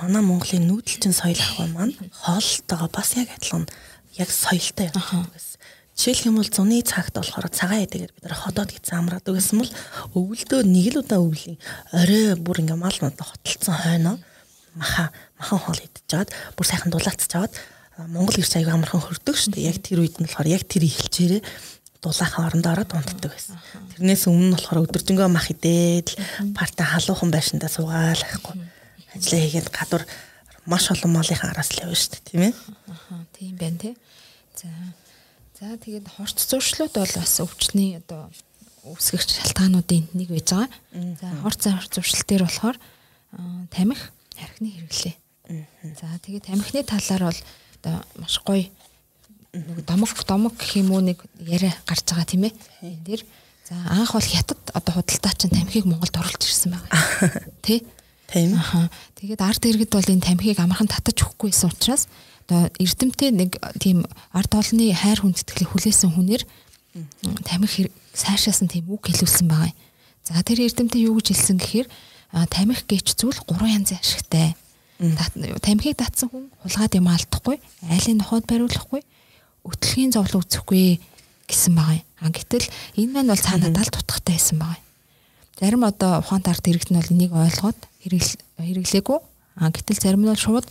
манай Монголын нүүдэлчин соёл ахуй маань хоолтойгоо бас яг адилхан яг соёлтой явдаг гэсэн. Жишээлх юм бол зуны цагт болохоор цагаан эдэгээр бид нар ходоод гэсэн амраадаг гэсэн бол өвөлдөө нэг л удаа өвлийн орой бүр ингээм мал мод хотолцсон хойноо маха махан хоол идчихээд бүр сайхан дулаацж аваад Монгол ирс аяга амархан хөрдөг шүү дээ. Яг тэр үед нь болохоор яг тэр ихлчээрээ дулаахан орондоо ороод унтдаг байсан. Тэрнээс өмнө болохоор өдөржингөө мах идээд парта халуухан байшиндаа суугаал ахгүй. Ажлаа хийгээд гадуур маш олон малынхаа араас л явна шүү дээ тийм ээ. Аа тийм байна тий. За. За тэгээд хорт зуршлууд бол бас өвчний одоо үүсгэх шалтгаануудын нэг байж байгаа. За хорт хорт зуршил дээр болохоор тамхи архины хэрэглээ. За тэгээд тамхины талаар бол одоо маш гоё нэг домог домог гэх юм уу нэг яриа гарч байгаа тийм ээ. Энэ дэр за анх бол хятад одоо худалдаа чинь тамхиг Монголд оруулж ирсэн байгаа. Тэ? Тийм. Аха. Тэгээд ард иргэд бол энэ тамхиг амархан татаж өгөхгүй байсан учраас одоо эрдэмтэй нэг тийм ард олонны хайр хүндэтгэлийг хүлээсэн хүнээр тамхи сайшаасан тийм үг хэлүүлсэн байгаа юм. За тэр эрдэмтэй юу гэж хэлсэн гэхээр тамхи гэж зүйл гурван янзын ашигтай. Тамхиг татсан хүн хулгаад юм алдахгүй, айлын нохойд бариулахгүй, өтлөгийн зовлон үзэхгүй гэсэн байгаа юм. А гэтэл энэ маань бол цаанаа далд тутахтай байсан байгаа юм. Зарим одоо ухаант ард иргэд нь бол энийг ойлгоод хэрэглээгүй. А гэтэл зарим нь бол шууд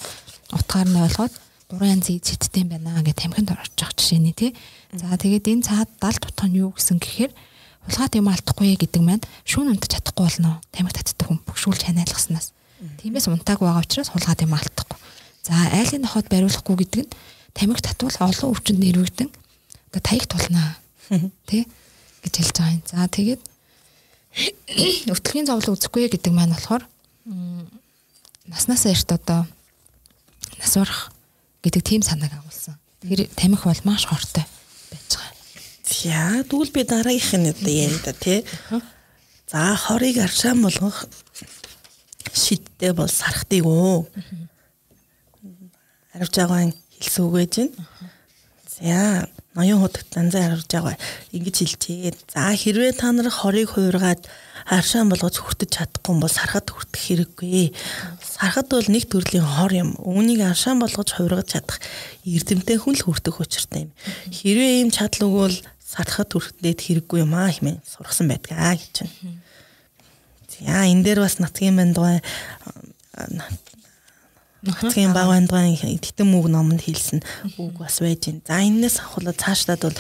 утгаар нь ойлгоод гурван янзын зэттэй юм байна гэж тамхинд орж байгаа жишээ нь тий. За тэгээд энэ цаад далд тутах нь юу гэсэн гэхээр хулгайд юм алдахгүй гэдэг маань шүүн унтаж чадахгүй болно. Тамхи татдаг хүн бөхшүүлж ханиалгаснаас. Тиймээс унтааг байгаа учраас хулгайд юм алдахгүй. За айлын ноход бариулахгүй гэдэг нь тамхи татвал олон өвчнөд нэрвэгдэн одоо таяг тулнаа. Тэ гэж хэлж байгаа юм. За тэгээд өтлөгийн зовлон үзэхгүй гэдэг маань болохоор наснаас эрт одоо нас барах гэдэг тийм санааг агуулсан. Тэр тамхи бол маш хортой байж байгаа. За тэгвэл би дараагийнх нь одоо яриа да тий. За хорыг аршаан болгох шидтэй бол сархтыг үү. Аривж байгаа хэлсэн үг гэж байна. За ноён худагт занзаа харж байгаа ингэж хэлчихээ. За хэрвээ та нар хорыг хуургаад харшаан болгож хүртэж чадахгүй бол сархад хүртэх хэрэггүй. Сархад бол нэг төрлийн хор юм. Үүнийг харшаан болгож хуургаж чадах эрдэмтэй хүн л хүртэх учиртай юм. Хэрвээ ийм чадлаг бол сархад хүртээд хэрэггүй юм аа хэмээн сургасан байдгаа гэж байна. За энэ дээр бас нацгийн бандгаа Нутгийн баг бандгаан титэм үг номонд хэлсэн үг бас байж байна. За энэс авахлаа цаашлаад бол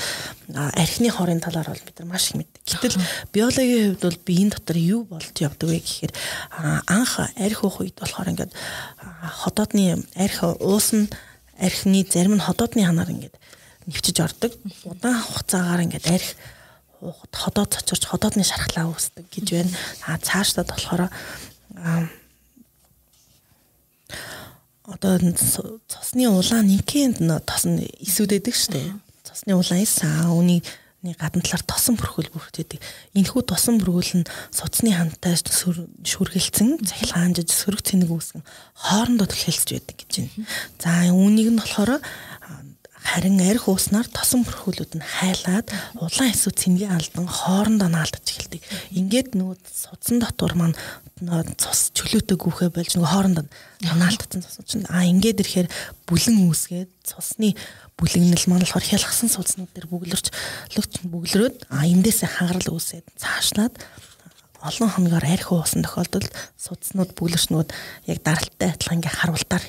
архины хорын талаар бол бид нар маш их мэддэг. Гэтэл биологийн хувьд бол биеийн дотор юу болж явдаг вэ гэхээр анх арх уух үед болохоор ингээд ходоодны арх уус нь архины зарим нь ходоодны ханаар ингээд нэвчиж ордог. Удаан хугацаагаар ингээд арх ходоод цочорч ходоодны шархлаа үүсдэг гэж байна. А цаашлаад болохоор одоо цосны улаан нэгkéнд тос нь эсүүдэдэг штэ. Цосны улаан эс аа үний гадна талаар тосон бүрхүүл бүрхтэйдэг. Энэхүү тосон бүрхүүл нь суцны хантай шүргэлцэн цахилгаанжиж сөрөг цэнийг үүсгэн хоорондоо түлхэлж байдаг гэж байна. За үүнийг нь болохоор харин арх ууснаар тосон бүрхүүлүүд нь хайлаад улаан эсвэл цэнгийн алдан хоорондоо наалдаж эхэлдэг. Ингээд нөгөө судсан дотор маань цус чөлөөтэй гүөхэ болж нөгөө хоорондоо наалдсан цус чинь а ингээд ирэхээр бүлэн үүсгээд цусны бүлэгнэл маань болохоор хялгсан судснууд дээр бүглэрч лөгч бүглөрөөд а эндээсээ хагарал үүсээд цаашлаад олон хоногоор арх уусан тохиолдолд судснууд бүглэрчнүүд яг даралттай адилхан ингээ харуултаар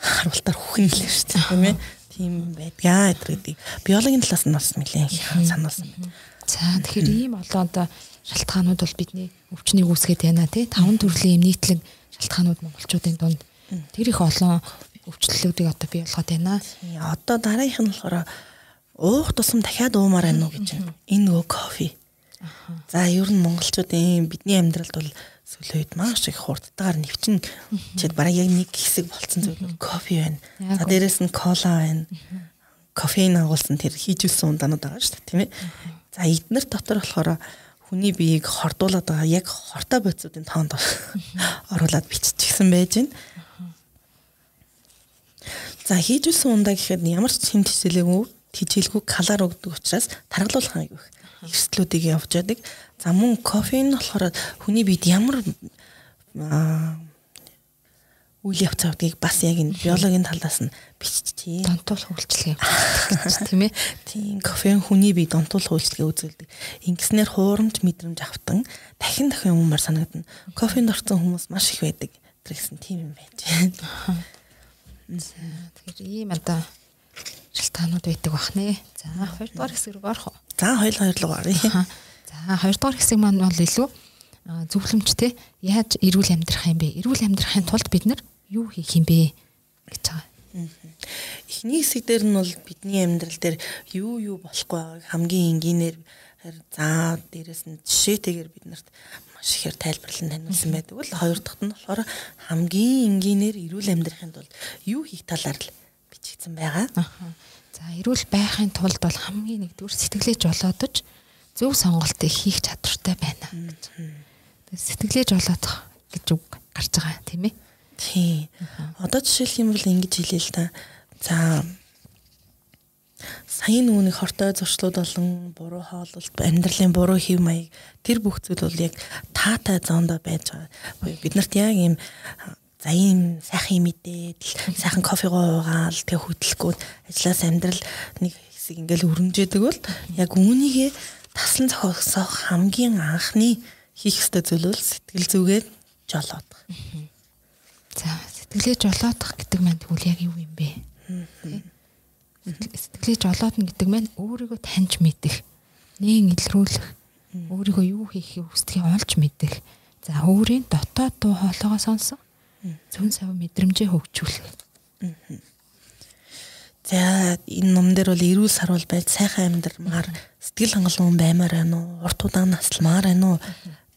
харуултаар хүүхэн хэлээ шүү дээ. Тийм ээ тийм байдгаа гэдэг биологийн талаас нь бас нэлээд сануулсан байна. За тэгэхээр ийм олон одоо шалтгаанууд бол бидний өвчнийг үүсгэж байна тий. Таван төрлийн юм нийтлэг шалтгаанууд монголчуудын дунд тэр их олон өвчлөлүүдийг одоо бий болгоод байна. Одоо дараагийнх нь болохоор уух тусам дахиад уумаар байна уу гэж байна. Энэ нөгөө кофе. За ер нь монголчуудын бидний амьдралд бол үед маш их хурдтайгаар нэвчин чид бараг яг нэг хэсэг болцсон зүйл кофе байна. За дээрэс нь кола байна. Кофеин агуулсан тэр хийжүүлсэн ундаанууд байгаа шүү дээ тийм ээ. За эднэр дотор болохоор хүний биеийг хордуулад байгаа яг хортой бодисуудын тоонд оруулаад биччихсэн байж байна. За хийжүүлсэн ундаа гэхэд ямар ч хэм тэтэлээгүй тижээлгүй калор өгдөг учраас таргалуулах аяг их эрсдлүүдийг явж яадаг. За мөн кофеин болохоор хүний биед ямар үйл явц авдгийг бас яг энэ биологийн талаас нь биччихээ. Донтуулах үйлчлэгээ гэж тийм ээ. Тийм кофеин хүний бие донтуулах үйлчлэгээ үзүүлдэг. Ингэснээр хуурамч мэдрэмж автан дахин дахин өмөр санагдана. Кофеинд орсон хүмүүс маш их байдаг гэсэн тийм юм байж. Тэгэхээр ийм одоо шалтгаанууд байдаг бах нэ. За хоёрдугаар хэсэг рүү орох уу? За хоёул хоёр руу оръё. За хоёрдугаар хэсэг маань бол илүү зөвлөмжтэй яаж эрүүл амьдрах юм бэ? Эрүүл амьдрахын тулд бид нар юу хийх юм бэ гэж байгаа. Эхний хэсэг дээр нь бол бидний амьдрал дээр юу юу болохгүй байгааг хамгийн энгийнээр за дээрэс нь жишээтэйгээр бид нарт маш ихээр тайлбарлан таниулсан байдаг. Бол хоёр дахьт нь болохоор хамгийн энгийнээр эрүүл амьдрахын тулд юу хийх талаар л бичигдсэн байгаа. За эрүүл байхын тулд бол хамгийн нэгдүгээр сэтгэлээ жолоодож зөв сонголтыг хийх чадвартай байна гэж. Сэтгэлээ жолоодох гэж үг гарч байгаа тийм ээ. Тий. Одоо жишээлх юм бол ингэж хэлээ л та. За саяны үүнийг хортой зуршлууд болон буруу хооллолт амьдралын буруу хэв маяг тэр бүх зүйл бол яг таатай зоондоо байж байгаа. Бид нарт яг ийм за ийм сайхан мэдээд сайхан кофегоо уугаал тэг хөдлөхгүй ажлаас амьдрал нэг хэсэг ингээл өрнжээдэг бол яг үүнийгээ тасан зохиосох хамгийн анхны хийх ёстой зүйл бол сэтгэл зүгээ жолоодох. За сэтгэлээ жолоодох гэдэг маань тэгвэл яг юу юм бэ? Сэтгэлээ жолоодно гэдэг маань өөрийгөө таньж мэдэх, нээн илрүүлэх, өөрийгөө юу хийхийг хүсдгийг олж мэдэх. За өөрийн дотоод дуу хоолойгоо сонсох, зүүн сав мэдрэмжээ хөгжүүлэх. За энэ ном дээр бол эрүүл сарвал байж сайхан амьдрмаар сэтгэл хангалуун баймаар байна уу? Урт удаан насламаар байна уу?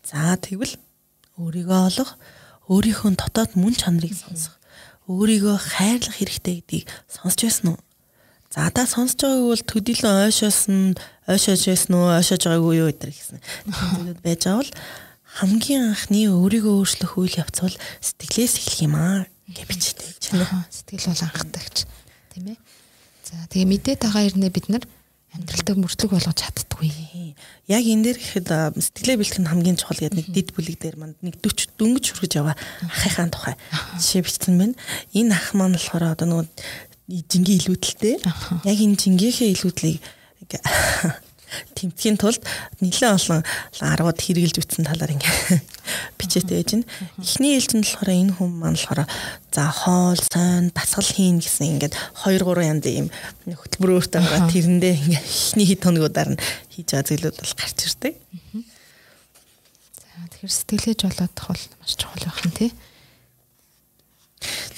За тэгвэл өөрийгөө олох өөрийнхөө дотоод мөн чанарыг сонсох, өөрийгөө хайрлах хэрэгтэй гэдгийг сонсч байсан уу? За та сонсож байгааг бол төдийлөн ойшоос нь ойшоож байсан уу, ойшоож байгаагүй юу гэдэр гэсэн. зүйлүүд байж байгаа бол хамгийн анхны өөрийгөө өөрчлөх үйл явц бол сэтгэлээс эхлэх юм аа гэж гэж байна. Сэтгэл бол анхдагч тийм ээ. За тэгээ мэдээд байгаа хэрнээ бид нар амьдралтаа мөрчлөг болгож чаддгүй. Яг энэ дээр гэхэд сэтгэлээ бэлтгэх нь хамгийн чухал гэдэг нэг дид бүлэг дээр манд нэг 40 дөнгөж хүргэж яваа ахыхаан тухай жишээ бичсэн байна. Энэ ах маань болохоор одоо нөгөө жингийн илүүдэлтэй. Яг энэ жингийнхээ илүүдлийг тэмтгэхийн тулд нэлээд олон аргууд хэрэгжилж үтсэн талаар ингээ бичээтэй байж байна. Эхний ээлжинд болохоор энэ хүн маань болохоор за хоол, сон, дасгал хийн гэсэн ингээд 2 3 янзын юм хөтөлбөр өөртөө байгаа тэрэндээ ингээ эхний хэд хоногудаар нь хийж байгаа зүйлүүд бол гарч ирдэг. За тэгэхээр сэтгэлээж болоодох бол маш чухал байх нь тий.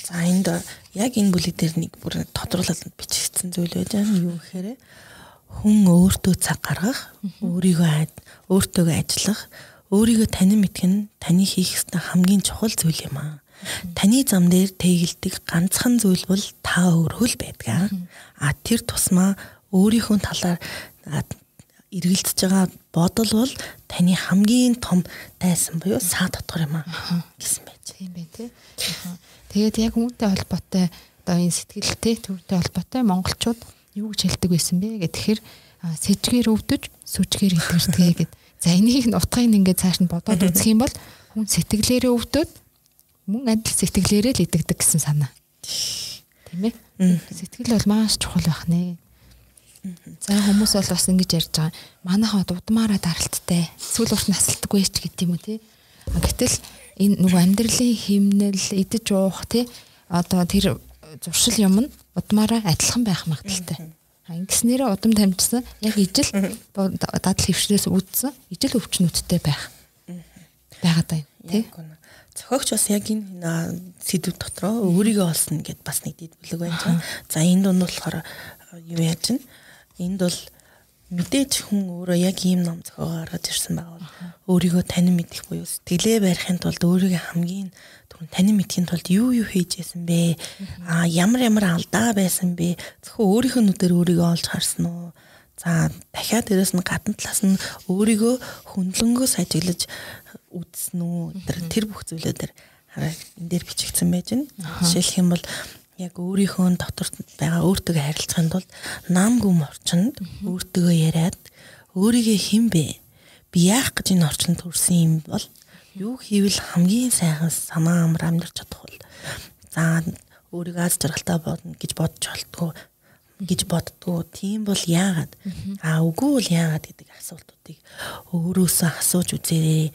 За энд яг энэ бүлэг дээр нэг бүр тодруулалт бичигдсэн зүйл байж байгаа юм юу гэхээр хүн өөртөө цаг гаргах, өөрийгөө өөртөө ажиллах, өөрийгөө танин мэдэх нь таны хийх ёстой хамгийн чухал зүйл юм аа. Таны зам дээр тэгэлдэг ганцхан зүйл бол та өөрөө л байдаг. А тэр тусмаа өөрийнхөө талаар эргэлдэж байгаа бодол бол таны хамгийн том дайсан буюу саа дотор юм аа гэсэн байж. Тийм байх тий. Тэгээд яг үүнтэй холбоотой одоо энэ сэтгэлтэй төвтэй холбоотой монголчууд юу гэж хэлдэг байсан бэ гэхээр сэжгээр өвдөж сүжгээр идэрдэг гэд. За энийг нь утгыг ингээд цааш нь бодоод үзэх юм бол хүн сэтгэлээрээ өвдөд мөн адил сэтгэлээрээ л идэгдэг гэсэн санаа. Тийм ээ. Сэтгэл бол маш чухал байх нэ. За хүмүүс бол бас ингэж ярьж байгаа. Манайхаа дудмаараа даралттай. Сүүл урт насалтдаггүй ч гэдэг юм уу тий. Гэтэл энэ нөгөө амьдралын химнэл идэж уух тий одоо тэр зуршил юм нь удмаараа адилхан байх магадaltaй. Ингэснээрээ удам тамжсан яг ижил дадал хөвчнөөс үүдсэн ижил өвчнүүдтэй байх. Байгаад байна тий. Зохиогч бас яг энэ сэдв дотроо өөрийгөө олсно гэд бас нэг дид бүлэг байгаа. За энэ дунд болохоор юу яаж чинь энд бол мэдээж хүн өөрөө яг ийм ном зохиогоо гаргаж ирсэн байгаа бол өөрийгөө танин мэдэх буюу сэтгэлээ барихын тулд өөрийгөө хамгийн танин мэдхийн тулд юу юу хийж байсан бэ? Аа ямар ямар алдаа байсан бэ? Зөвхөн өөрийнхөө нүдээр өөрийгөө олж харсан уу? За дахиад дээрэс нь гадна талаас нь өөрийгөө хөндлөнгөө сажиглаж үзсэн үү? Тэр бүх зүйлүүдээр хараа энэ дээр бичигдсэн байж байна. Жишээлх юм бол яг өөрийнхөө дотор байгаа өөртөө харилцахын тулд наамгүй орчинд өөртөө яриад өөрийгөө хэн бэ? Би яах гэж энэ орчинд төрсэн юм бол юу хийвэл хамгийн сайхан санаа амар амьдарч чадах бол за өөрийгөө аз жаргалтай бодно гэж бодож болтгоо гэж боддгоо. Тийм бол яагаад? Аа үгүй бол яагаад гэдэг асуултуудыг өөрөөсөө асууж үзээрэй.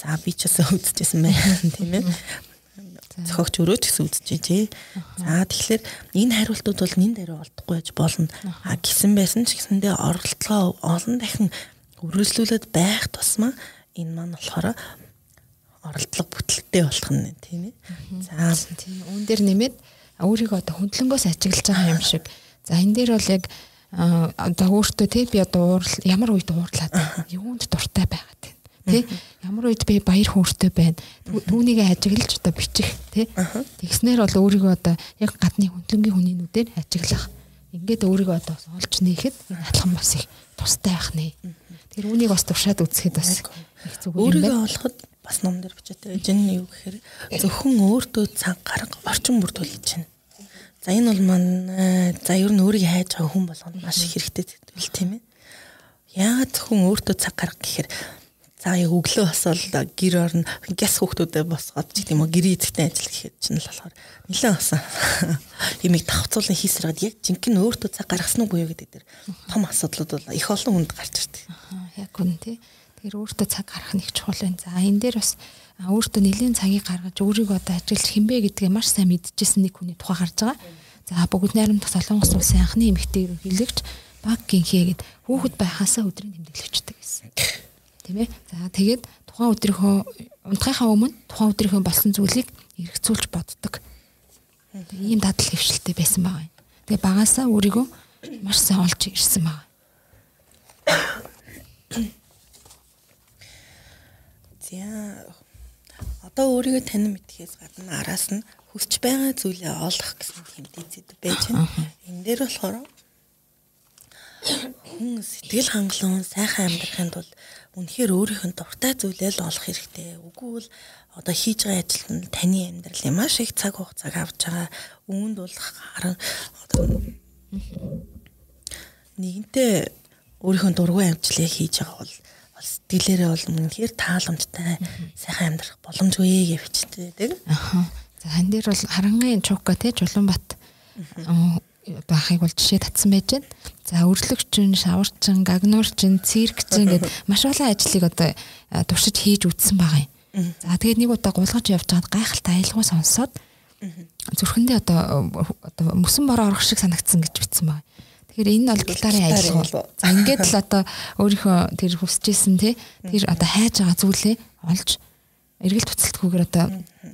За би ч гэсэн үзчихсэн байна тийм ээ зохиогч өөрөө ч гэсэн үзчихжээ. За тэгэхээр энэ хариултууд бол нин дээр олдохгүй байж болно. А гисэн байсан ч гэсэндээ оролдлогоо олон дахин үргэлжлүүлээд байх тусмаа энэ маань болохоор оролдлого бүтэлтэй болох нь тийм ээ. За. Тийм. Үүн дээр нэмээд өөрийгөө одоо хөндлөнгөөс ажиглаж байгаа юм шиг. За энэ дээр бол яг одоо өөртөө тий би одоо уурал ямар үед уурлаад юунд дуртай байгаад байна? Тий? Ямар үед би баяр хөөртэй байна? Түүнийг ажиглаж одоо бичих тий? Тэгснээр бол өөрийгөө одоо яг гадны хөндлөнгийн хүний нүдээр ажиглах. Ингээд өөрийгөө одоо олж нээхэд алхам бас их тустай байх нэ. Тэр үүнийг бас туршаад үзэхэд бас их зүг юм байна. Өөрийгөө олоход бас ном дээр бичээтэй байж энэ юу гэхээр зөвхөн өөртөө цаг гарга орчин бүр төлж байна За энэ бол маань за ер нь өөрийг хайж байгаа хүн болгоно маш их хэрэгтэй зүйл тийм ээ. Яагаад зөвхөн өөртөө цаг гаргах гэхээр За яг өглөө босвол гэр орно гяс хүүхдүүдэд босгоод ч гэдэм үү гэрээ эзэгтэй ажил гэхэд чинь л болохоор нэлээд басан. Имийг давхцуулан хийсрэгэд яг жинхэнэ өөртөө цаг гаргасан уу гэдэг дээр том асуудлууд бол их олон хүнд гарч ирдэг. Яг үн тий. Тэгэхээр өөртөө цаг гаргах их чухал байна. За энэ дээр бас өөртөө нэлийн цагийг гаргаж өөрийгөө одоо ажиллаж хинбэ гэдгээ маш сайн мэдчихсэн нэг хүний тухай гарч байгаа. За бүгд найрамдах Солонгос улсын анхны эмэгтэй ерөнхийлөгч Баг Гинхээ гэд хүүхэд байхасаа өдрийн тэмдэглэвчдэг гэсэн тийм ээ. За тэгээд тухайн өдрийнхөө унтахынхаа өмнө тухайн өдрийнхөө болсон зүйлийг эргцүүлж боддог. Ийм дадал хөвшилтэй байсан байгаа юм. Тэгээ багасаа өөрийгөө маш сайн олж ирсэн байгаа. За одоо өөрийгөө танин мэдхээс гадна араас нь хүсэж байгаа зүйлээ олох гэсэн хэмтэй зэд байж байна. Энэ дээр болохоор хүн сэтгэл хангалуун сайхан амьдрахын тулд үнэхээр өөрийнх нь дуртай зүйлээ л олох хэрэгтэй. Үгүй бол одоо хийж байгаа ажил нь таны амьдралын маш их цаг хугацааг авч байгаа. Үүнд бол харан одоо нэгэнтээ өөрийнхөө дургүй амжилтыг хийж байгаа бол сэтгэлээрээ бол үнэхээр тааламжтай сайхан амьдрах боломжгүй гэж бичдэг. Аа. За хан дээр бол харангийн чука те Жулуунбат байхыг бол жишээ татсан байж байна. За өрлөгчин, шаварчин, гагнуурчин, циркчин гэд маш олон ажлыг одоо туршиж хийж үтсэн байгаа юм. За тэгээд нэг удаа гулгаж явж байгаад гайхалтай аялгау сонсоод зүрхэндээ одоо одоо мөсөн бороо орох шиг санагдсан гэж бичсэн байгаа. Тэгэхээр энэ бол гитарын аялгау. За ингээд л одоо өөрийнхөө тэр хүсэжсэн тий тэр одоо хайж байгаа зүйлээ олж эргэл туцалтгүйгээр одоо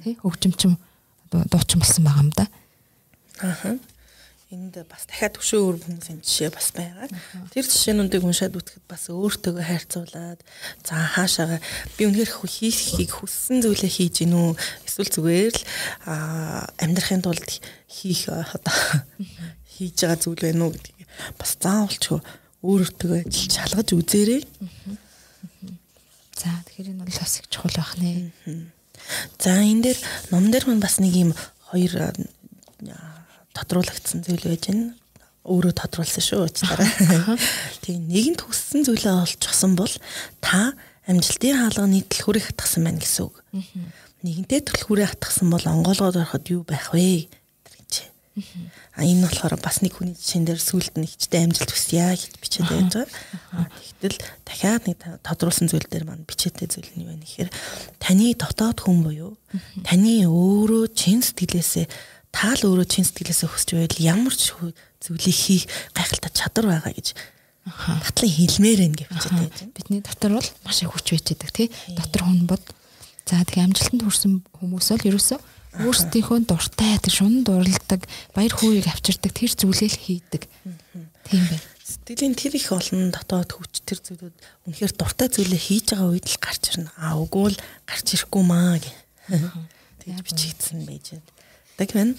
тий хөгжимчм одоо дуучин болсон байгаа юм да. Аа энд бас дахиад төвшөө өөр хүмүүсийн жишээ бас байгаа. Тэр жишээнүүдийг уншаад үзэхэд бас өөртөөгөө хайрцуулаад за хаашаага би үнэхээр хийхийг хүссэн зүйлээ хийж гин үү эсвэл зүгээр л амьдрахын тулд хийх одоо хийж байгаа зүйл байна уу гэдгийг бас заавалчгүй өөртөөгөө ажиллаж шалгаж үзээрэй. За тэгэхээр энэ бол бас их чухал байх нэ. За энэ дээр ном дээр мань бас нэг юм хоёр тодруулагдсан зүйл байж байна. Өөрөө тодруулсан шүү уучлаарай. Тэгээ нэгэнт хүссэн зүйлээ олчихсан бол та амжилтын хаалганы түлхүүрийг хатгсан байна гэсэн үг. Нэгэнтээ түлхүүрээ хатгсан бол онгоолгоод ороход юу байх вэ? гэж. Энэ болохоор бас нэг хүний жишээн дээр сүулт нь ихтэй амжилт хүсье гэж бичээд байж байгаа. Тэгтэл дахиад нэг тодруулсан зүйл дээр маань бичээтэй зүйл нь юу вэ гэхээр таны дотоод хүн буюу таны өөрөө чин сэтгэлээсээ таал өөрөө чин сэтгэлээсээ хүсч байвал ямар ч зүйлийг хийх гайхалтай чадвар байгаа гэж татлан хэлмээр байна гэж байна. Бидний дотор бол маш их хүч байж байгаа тий. Дотор хүн бод. За тэгээ амжилтанд хүрсэн хүмүүс бол ерөөсөө өөрсдийнхөө дуртай тэр шунан дурладаг баяр хөөргийг авчирдаг тэр зүйлээ л хийдэг. Тийм байна. Сэтгэлийн тэр их олон дотоод хүч тэр зүйлүүд үнэхээр дуртай зүйлээ хийж байгаа үед л гарч ирнэ. Аа үгүй л гарч ирэхгүй маа гэх. Тэгж бичигдсэн байж байна. Тэг байна.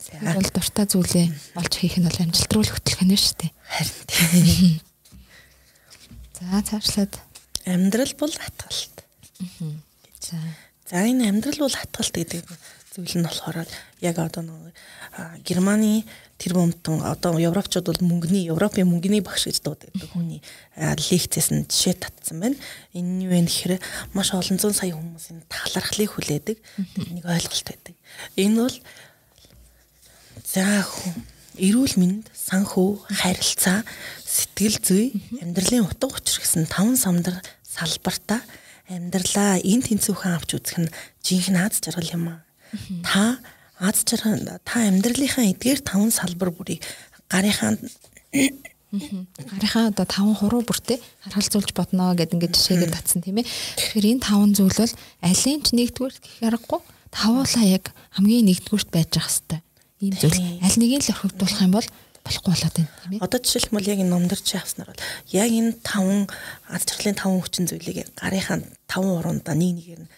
Тэгэхээр бол дуртай зүйлээ олж хийх нь бол амжилт руу л хөтлөх нь шүү дээ. Харин тийм. За цаашлаад амьдрал бол хатгалт. За. Энэ амьдрал бол хатгалт гэдэг зүйл нь болохоор яг одоо нэг Германы тэр бомтон одоо европчууд бол мөнгөний Европын мөнгөний багш гэж дууддаг хүний лекцээс нь жишээ татсан байна. Энэ юу вэ гэхээр маш олон зуун сая хүмүүсийн талархлыг хүлээдэг нэг ойлголт байдаг. Энэ бол за эрүүл мэнд, санхүү, харилцаа, сэтгэл зүй, амьдралын утга учир гэсэн таван самдар салбартаа амьдралаа энэ тэнцвүүхэн авч үзэх нь жинхэнэ аз жаргал юм аа. Та аз жаргал та амьдралынхаа эдгээр таван салбар бүрийг гарынхаа Гарынхаа одоо таван хуруу бүртээ харгалзуулж бодно гэдэг ингээд жишээгээр татсан тийм ээ. Тэгэхээр энэ таван зүйл бол алين ч нэгдүгээр гэх аргагүй тавуулаа яг хамгийн нэгдүгüрт байж ах хэвээр. Ийм зүйл аль нэгийг л орхигдуулах юм бол болохгүй болоод байна тийм ээ. Одоо жишээлбэл яг энэ номдор чи авснаар бол яг энэ таван аз жаргалын таван хүчин зүйлийг гарынхаа таван уруундаа нэг нэгээр нь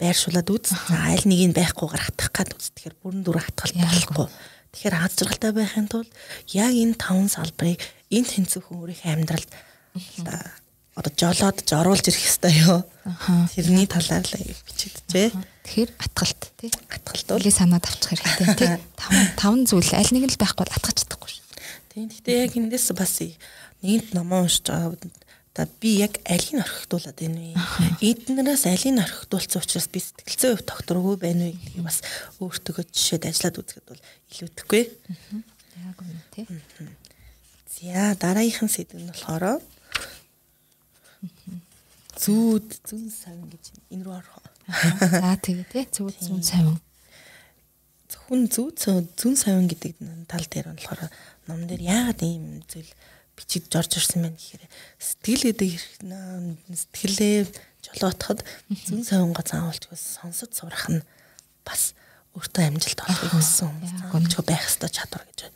байршуулад үз. За аль нэг нь байхгүйгээр хатах гад үз. Тэгэхээр бүрэн дүр хатгалт болохгүй. Тэгэхээр аз жаргалтай байхын тулд яг энэ таван салбарыг энэ тэнцвэрхэн өөрийнхөө амьдралд одоо жолоод жоруулж ирэх ёстой юу. Тэрний талаар л бичигдэжээ. Тэгэхээр атгалт тий. Атгалт бол санаад авчих хэрэгтэй тий. Таван таван зүйл аль нэг л байхгүй атгах чадахгүй шүү. Тийм. Гэтэ яг эндээс бас нэгэнт номоо уншиж байгаа одоо би яг алийг орхигдуулаад байна вэ? Эднээс алийг орхигдуулсан учраас би сэтгэлзээ хувь докторгүй байна вэ гэдгийг бас өөртөө жишээд ажиллаад үзэхэд бол илүүдэхгүй. Яг үнэ тий. За дараагийнхан сэдв нь болохоор зүүд зүүн савин гэж энэ рүү орох. За тэгээ тий зүүд зүүн савин. Зөвхөн зүүд зүүн савин гэдэг тал дээр нь болохоор ном дээр яагаад ийм зүйл бичиж орж ирсэн байна гэхээр сэтгэл гэдэг сэтгэлээ жолоотоход зүүн савингаа заавалж сонсож сурах нь бас өөртөө амжилт олохыг хүссэн хүмүүс байх ёстой чадвар гэж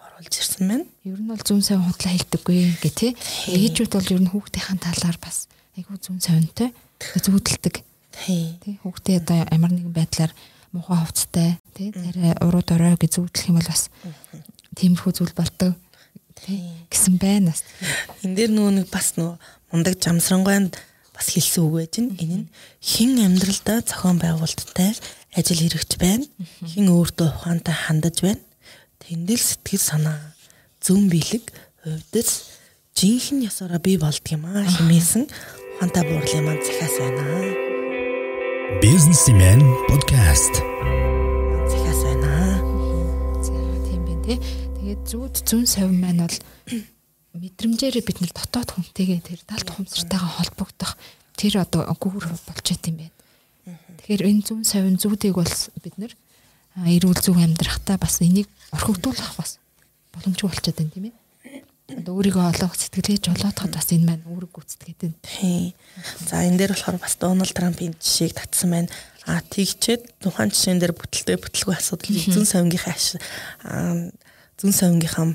оруулж ирсэн байна. Ер нь бол зүүн савин худлаа хэлдэггүй гэ тий. Ээжүүд бол ер нь хүүхдийн талаар бас айгүй зүүн савинтай зүудэлдэг. Тий. Хүүхдээ одоо ямар нэгэн байдлаар муухай хувцтай тий арай уруу дорой гэж зүудлэх юм бол бас тиймэрхүү зүйл болдог гэсэн байна бас. Энд дээр нөгөө нэг бас нөгөө мундаг жамсрангойд бас хэлсэн үг байж байна. Энэ нь хин амьдралдаа зохион байгуулалттай ажил хэрэгч байна. Хин өөртөө ухаантай хандаж байна. Тэндэл сэтгэл санаа зөв бэлэг хувьдас жинхэнэ ясаараа бий болдг юм аа хэмээсэн ухаантай буурлын маань захиас байна. Businessman podcast. Захиас байна. За тийм байна тий. Тэгээд зүүд зүүн савин маань бол мэдрэмжээр бид нар дотоод хүнтэйгээ тэр талд ухамсартайгаа холбогдох тэр одоо гүүр болж юм байна. Тэгэхээр энэ зүүн савин зүүдийг бол бид нар эрүүл зөв амьдрахтаа бас энийг орхигдуулах бас боломжгүй болчиход байна тийм ээ. Одоо өөрийгөө олох сэтгэлгээ жолоодоход бас энэ маань үүрэг гүйцэтгээд байна. За энэ дээр болохоор бас Дональд Трампын жишээг татсан байна. А тэгчээд тухайн жишээн дээр бүтэлтэй бүтлгүй асуудал зүүн савингийнхаа зүүн савингийнхаа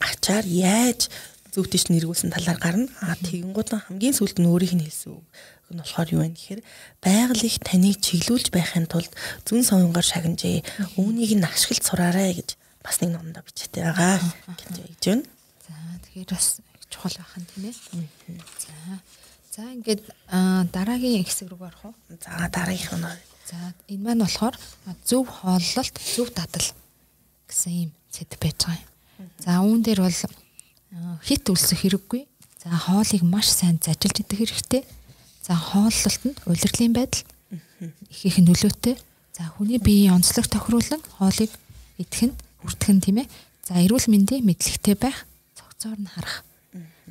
ачаар яаж зөвтөж нэргүүлсэн талаар гарна. А тэгэнгუთ хамгийн сүүлд нь өөрийнх нь хэлсэн үг нь болохоор юу вэ гэхээр байгаль их таныг чиглүүлж байхын тулд зүүн савингаар шагнажээ. Үүнийг нь ашиглаж сураарай гэж бас нэг номдоо бичтэй байгаа гэж хэлж байна. За тэгэхээр бас чухал байх нь тийм ээ. За. За ингээд дараагийн хэсэг рүү орох уу? За дараагийнх нь За энэ маань болохоор зөв хооллолт, зөв дадал гэсэн юм сэдв байж байгаа юм. За үүн дээр бол хит үлсэх хэрэггүй. За хоолыг маш сайн зажилж идэх хэрэгтэй. За хооллолт нь улирлын байдал их их нөлөөтэй. За хүний биеийн онцлог тохируулан хоолыг идэх нь хүртэх нь тийм ээ. За эрүүл мэндийн мэдлэгтэй байх, цогцоор нь харах.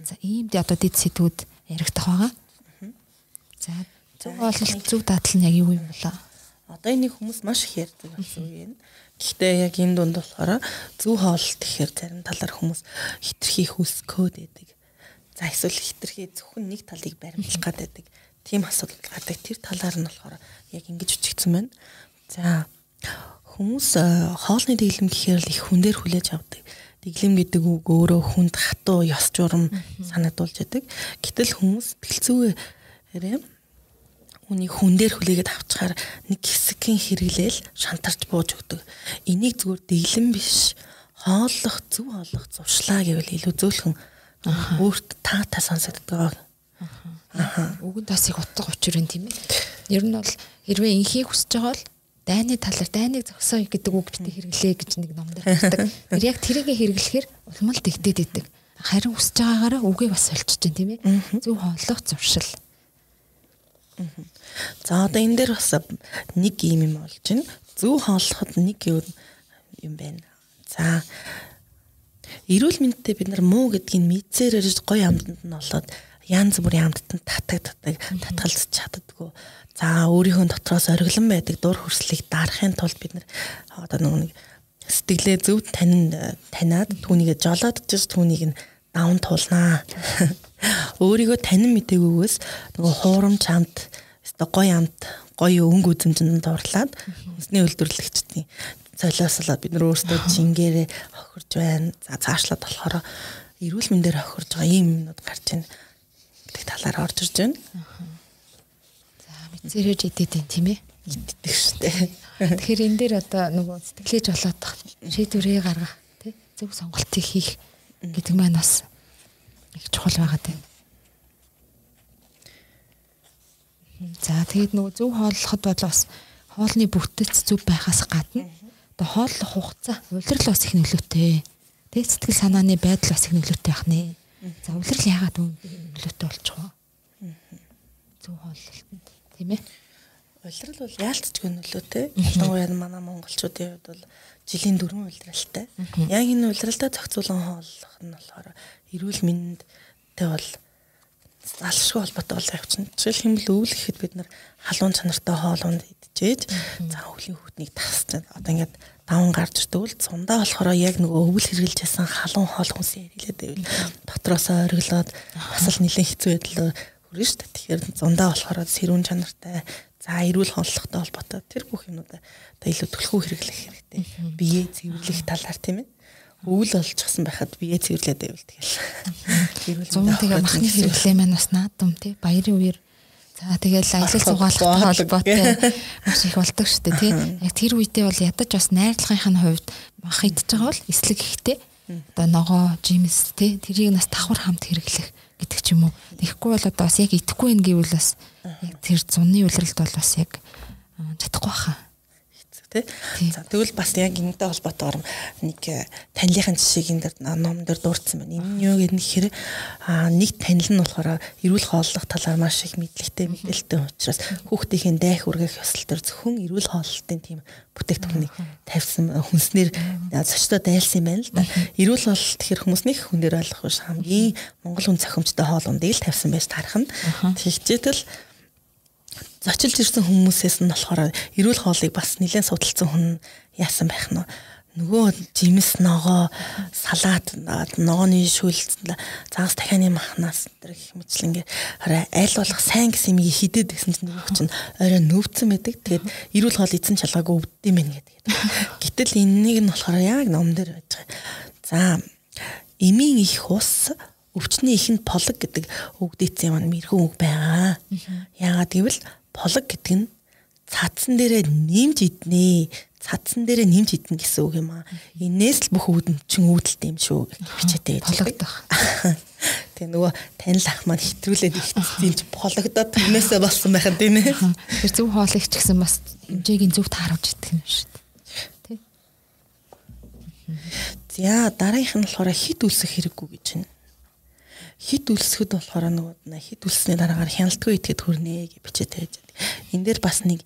За ийм одоо дэд сэдвүүд яригдах байгаа. За зөв хооллолт, зөв дадал нь яг юу юм болоо? Одоо энийг хүмүүс маш их ярьдаг болсон юм. Гэхдээ яг энэ дунд болохоор зөв хооллолт гэхээр зарим талаар хүмүүс хитрхи хүсгөөд байдаг. За эсвэл хитрхи зөвхөн нэг талыг баримтлах гад байдаг. Тийм асуудал гардаг. Тэр талаар нь болохоор яг ингэж үчигдсэн байна. За хүмүүс хоолны дэглэм гэхээр л их хүн дээр хүлээж авдаг. Дэглэм гэдэг үг өөрөө хүнд хатуу ёс журам санагдуулж байдаг. Гэтэл хүмүүс тэлцүүгээрээ үнийг хүн дээр хүлээгээд авчихаар нэг хэсгийн хэрэглээл шантарч бууж өгдөг. Энийг зүгээр дэглэм биш хооллох, зөв хооллох зуршлаа гэвэл илүү зөөлхөн өөрт таатай сонсогддог. Аа. Үгэн тасыг утга учир юм тийм ээ. Ер нь бол хэрвээ инхийг хүсэж байгаа бол дайны талаар дайныг зогсоо гэдэг үг битгий хэрэглээ гэж нэг номдэр хэлдэг. Тэр яг тэрийгэ хэрэглэхээр улмал дэгдээд идэг. Харин хүсэж байгаагаараа үгээ бас солилцож байна тийм ээ. Зөв хооллох зуршил. За одоо энэ дээр бас нэг юм юм болж байна. Зөв хооллоход нэг юм байна. За эрүүл мэндэд бид нар муу гэдгийг мэдсээр ирж гоё амтанд нь олоод янз бүрийн амттанд татаг татаг татгалзах чаддгүй. За өөрийнхөө дотроос ориглон байдаг дур хүрслийг дарахын тулд бид нар одоо нэг сэтгэлээ зөв танинд таниад түүнийг жолоодж түүнийг нь даван туулнаа. Өөрийгөө танин мдэггүйгээс нөгөө хуурамч өстой гоё амт гоё өнгө үзэмжинд дурлаад хүнсний үйлдвэрлэгчдийн солиослоод бид нар өөрсдөө жингээрээ хохирж байна. За цаашлаад болохоор эрүүл мэндээр хохирж байгаа ийм юмнууд гарч ийн гэдэг талаар орж ирж байна. За мэдсэрэж идэт юм тийм ээ. Иддэг штэ. Тэгэхээр энэ дээр одоо нөгөө сэтгэлээж болоод шийдвэрээ гаргах тий зөв сонголтыг хийх гэдэг маань бас их чухал байгаа тийм. За тэгээд нөгөө зөв хооллоход бол бас хоолны бүтэц зөв байхаас гадна одоо хооллох хугацаа улирал бас их нөлөөтэй. Тэг сэтгэл санааны байдал бас их нөлөөтэй байх нэ. За улирал яагаад нөлөөтэй болчих вэ? Зөв хооллолтод тийм ээ. Улирал бол яалтчгүй нөлөөтэй. Ялангуяа манай монголчуудын хувьд бол жилийн дөрвөн улиралтай. Яг энэ улиралтай зохицуулан хооллох нь болохоор эрүүл мэндтэй бол алшгүй холбоотой бол явчихна. Жишээл хэмбэл өвөл гэхэд бид нар халуун чанартай хоолунд идчихээж за өвлийн хүүхнийг тасч одоо ингээд даван гарч ирдэг бол цундаа болохоор яг нөгөө өвөл хэрглэж ясан халуун хоол хүнсээ хэрэглээд байвал дотроос ойрглоод бас л нэлээд хэцүү байдал хүрнэ шүү дээ. Тэгэхээр зундаа болохоор сэрүүн чанартай за эрүүл хонлохтой холбоотой тэр бүх юмнуудаа одоо илүү төлхөө хэрэглэх хэрэгтэй. Биеэ цэвэрлэх талаар тийм ээ өвөл олчихсан байхад бие цэвэрлээд байвал тэгэл. Зүүн тэгээ махны хэрэглээ маань бас наадам тий баярын үеэр За тэгэл аялал зугаалгатай холбоотой маш их болдог шүү дээ тий. Яг тэр үедээ бол ядаж бас найрлагынхын хувьд мах идчихэж байгаа бол эслэг ихтэй. Одоо ногоо, жимс тий тэрийг нас давхар хамт хэрэглэх гэдэг ч юм уу. Тэгэхгүй бол одоо бас яг идэхгүй байх гэвэл бас тэр зунны үлрэлт бол бас яг чадахгүй хаа тий. За тэгвэл бас яг энэтэй холбоотойгоор нэг э, танилынхын жишээг энэ дэр ном дээр дурдсан байна. Энэ нь юу гэхээр аа нэг танил нь болохоор эрүүл хооллох талаар маш их мэдлэгтэй мэдээлэлтэй учраас хүүхдийн дайх үргэх ёслол төр зөвхөн эрүүл хооллолтын тийм бүтээгдэхүүнийг тавьсан хүнснэр зочдод дайлсан юм байна л да. Эрүүл хооллолт гэхэр хүмүүс нэг хүн дээр ойлгох биш хамгийн монгол хүн цохимжтой хоол ундыг л тавьсан байж тарах нь. Зочилж ирсэн хүмүүсээс нь болохоор эрүүл хоолыг бас нэлээд судалсан хүн яасан байх нь нөгөө жимс ногоо салаат ногооны шүл загас дахианы махнаас тэр их мэтлэн ингээ аль болох сайн гэсэн юм хидэд гэсэн чинь нөгөө чинь орой нөвцөн байдаг. Тэгээд эрүүл хоол эзэн чалгаагүй өвддөм байх гэдэг. Гэтэл энэнийг нь болохоор яг ном дээр байж байгаа. За эмийн их ус өвчний ихэнд полог гэдэг үг дийцэн юм мэрхэн үг байгаа. Яагаад гэвэл полог гэдэг нь цаацсан дээрээ нэмж иднэ. Цаацсан дээрээ нэмж иднэ гэсэн үг юм аа. Инээс л бүх үүдэн үүдэлтэй юм шүү бичээтэй байж пологдох. Тэгээ нөгөө танил ах маань хэтрүүлээд ихтсийн чи пологдоод тэрнээсээ болсон байх юм тийм ээ. Тэр зөв хоолыг ч гэсэн бас хэмжээг нь зөв тааруулж идэх юм шүү дээ. Тэ. За дараагийнх нь болохоор хит үлсэх хэрэггүй гэж байна хит үлсэхэд болохоор нөгөө хит үлссний дараагаар хяналтгүй итгээд хүрнэ гэж бичээтэй байж. Энэ дээр бас нэг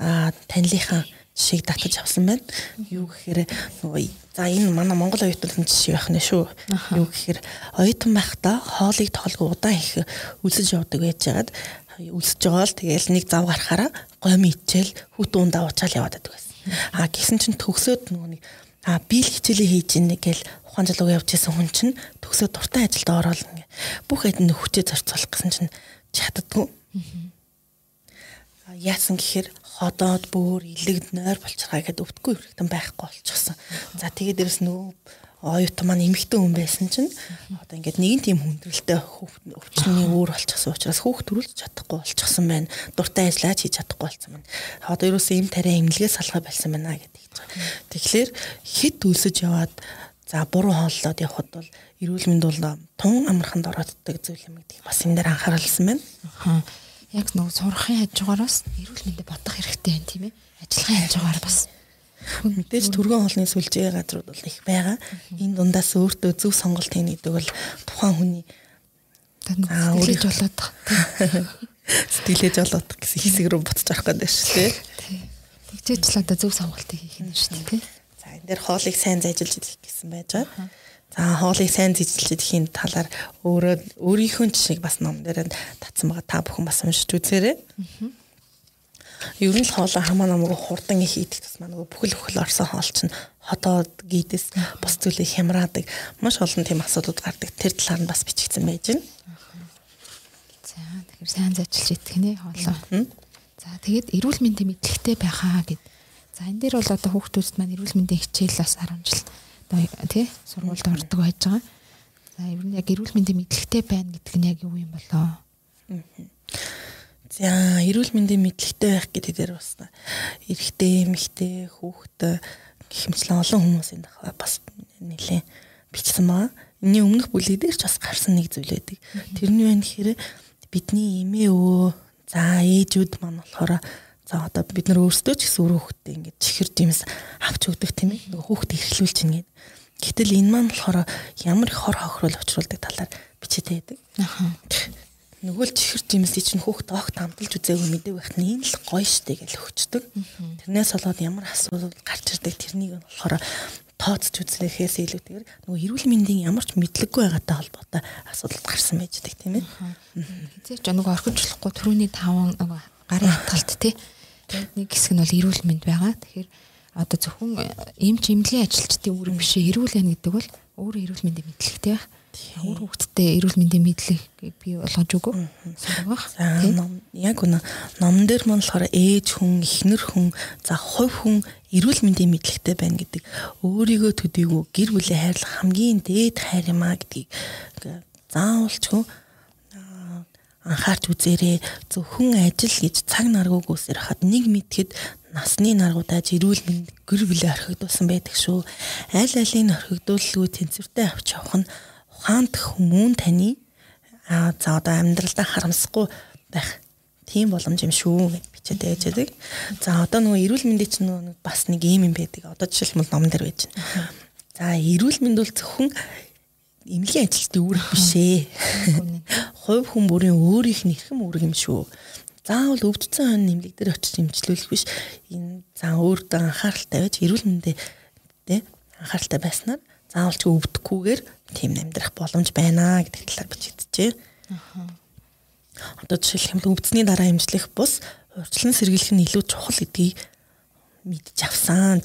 танилынхаа жишээг татаж авсан байна. Юу гэхээр нөгөө за энэ манай Монгол оюутнуудын жишээ байх нэ шүү. Юу гэхээр оюутан байхдаа хоолыг тоолгүй удаан их үлсэж явдаг байжгаад үлсэж байгаа л тэгээл нэг зав гарахаараа гомь ичээл хүүтэн ундаа уучаал яваад байдаг байсан. А гисэн чинь төгсөөд нөгөө нэг а би л хичээлээ хийж ийн гэл ухаан жил уг явж исэн хүн чинь төгсөө дуртай ажилд ингээ бүх хэдэн хүчээ зарцуулах гэсэн чинь чаддгүй. Яасан гэхээр ходоод бүр илэгд нойр болчихгаа гэхэд өвтгөө хэрэгтэн байхгүй болчихсон. За тэгээд дээрэс нөгөө оюутан маань эмэгтэй хүн байсан чинь одоо ингээд нэгэн тийм хүндрэлтэй өвчнөний өөр болчихсон учраас хүүхд төрүүлж чадахгүй болчихсон байна. Дуртай ажиллаж хийж чадахгүй болсон байна. Одоо ерөөсөө им тариа эмнэлгээ салгаа болсон байна гэдэг. Тэгэхээр хит үлсэж яваад за буруу хооллоод явхад бол эрүүл мэнд бол тун амарханд орооддаг зүйл юм гэдэг бас энэ дээр анхааралсан байна. Аа. Яг нэг сурахын хажуугаараас эрүүл мэндэд бодох хэрэгтэй байна тийм ээ. Ажиллахын хажуугаар бас Мэдээж түргэн хоолны сүлжээ газрууд бол их байгаа. Энэ дундаас өөртөө зөв сонголт хийнэ гэдэг бол тухайн хүний сэтгэлж болоод сэтгэлж болоод гэсэн хэсэг рүү буцаж орох гэдэг шүү дээ. Тэгжээч л одоо зөв сонголтыг хийх нь шүү дээ энэ дээр хоолыг сайн зайжилж идэх гэсэн байж байгаа. За хоолыг сайн зайжилж идэхийн талаар өөрөө өөрийнхөө жишээг бас ном дээр татсан байгаа. Та бүхэн бас уншиж үзээрэй. Ер нь л хоолой хамаа намайг хурдан их идэх тусмаа нөгөө бүхэл бүхэл орсон хоол чинь хотоод гидээс бус зүйлээ хямраадаг маш олон тийм асуудлууд гардаг. Тэр талаар нь бас бичигдсэн байж байна. За тэгэхээр сайн зажилж идэх нэ хоолой. За тэгээд эрүүл мэндийн мэдлэгтэй байхаа гэд. За энэ дээр бол одоо хүүхдүүдэд маань эрүүл мэндийн хичээл бас 10 жил одоо тий сургуульд ордог байж байгаа. За ер нь яг эрүүл мэндийн мэдлэгтэй байна гэдэг нь яг юу юм болоо? За эрүүл мэндийн мэдлэгтэй байх гэдэг дээр бас эрэгтэй, эмэгтэй, хүүхэд хэмчлэн олон хүмүүсийн дахь бас нэлээд бичсэн байгаа. Энийн өмнөх бүлэг дээр ч бас гарсан нэг зүйл байдаг. Тэрний байна гэхээр бидний эмээ өвөө за ээжүүд маань болохоор за одоо бид нар өөрсдөө ч гэсэн өөр хүүхдээ ингээд чихэр димс авч өгдөг тийм ээ. Нөгөө хүүхдээ эрхлүүлж чинь гээд. Гэтэл энэ маань болохоор ямар их хор хохирол учруулдаг талаар бичээтэй байдаг. Аха нөгөө л чихэр жимсий чинь хүүхд огт амталж үзээгүй мэдээг байх нь энэ л гоё штэ гэж өгчдөг. Тэрнээс болоод ямар асуудал гарч ирдэг тэрнийг нь болохоор тооцож үзлэхээс илүүтэйгээр нөгөө эрүүл мэндийн ямар ч мэдлэггүй байгаатай холбоотой асуудал гарсан байж байгаа тийм ээ. Хизээч нөгөө орхичлохгүй түрүүний таван нөгөө гарын хатгалт тий. Нэг хэсэг нь бол эрүүл мэнд байгаа. Тэгэхээр одоо зөвхөн эмч эмнэлгийн ажилчдын үүрэг биш эрүүл яна гэдэг бол өөр эрүүл мэндийн мэдлэгтэй байх Өөр хүүхдтэй эрүүл мэндийн мэдлэг бий болгож өгөө. Сургах. Яг үнэ номон дээр мөн болохоор ээж хүн, эхнэр хүн, за хувь хүн эрүүл мэндийн мэдлэгтэй байна гэдэг өөрийгөө төдийгөө гэр бүлээ хайрлах хамгийн дээд хайр юм а гэдгийг заавалчгүй анхаарч үзээрэй. Зөвхөн ажил гэж цаг наргуугүйсээр хад нэг мэдхэд насны наргуудаж эрүүл мэнд гэр бүлээ орхигдуулсан байдаг шүү. Аль алийг орхигдуулгүй тэнцвэртэй авч явах нь ухаанд хүмүүн таны аа за одоо амьдралдаа харамсахгүй байх тийм боломж юм шүү гэж бичээд байдаг. За одоо нөгөө эрүүл мэндийн чинь нөгөө бас нэг юм юм байдаг. Одоо жишээлбэл номон дээр байж байна. За эрүүл мэнд бол зөвхөн эмнэлгийн ажилтны үүрэг биш ээ. Хувь хүн бүрийн өөрийнх нь эрхэм үүрэг юм шүү. Заавал өвдсөн хон нэмлэг дээр очиж эмчлүүлэх биш. Энэ за өөртөө анхааралтай байж эрүүл мэндэд тэ анхааралтай байснаар заавал ч өвдөхгүйгээр тийм амьдрах боломж байна гэдэг талаар бичигдчихэ. Аа. Одоо бол өвдсөний дараа эмчлэх бус урьдчилан сэргийлэх нь илүү чухал гэдгийг мэдж авсан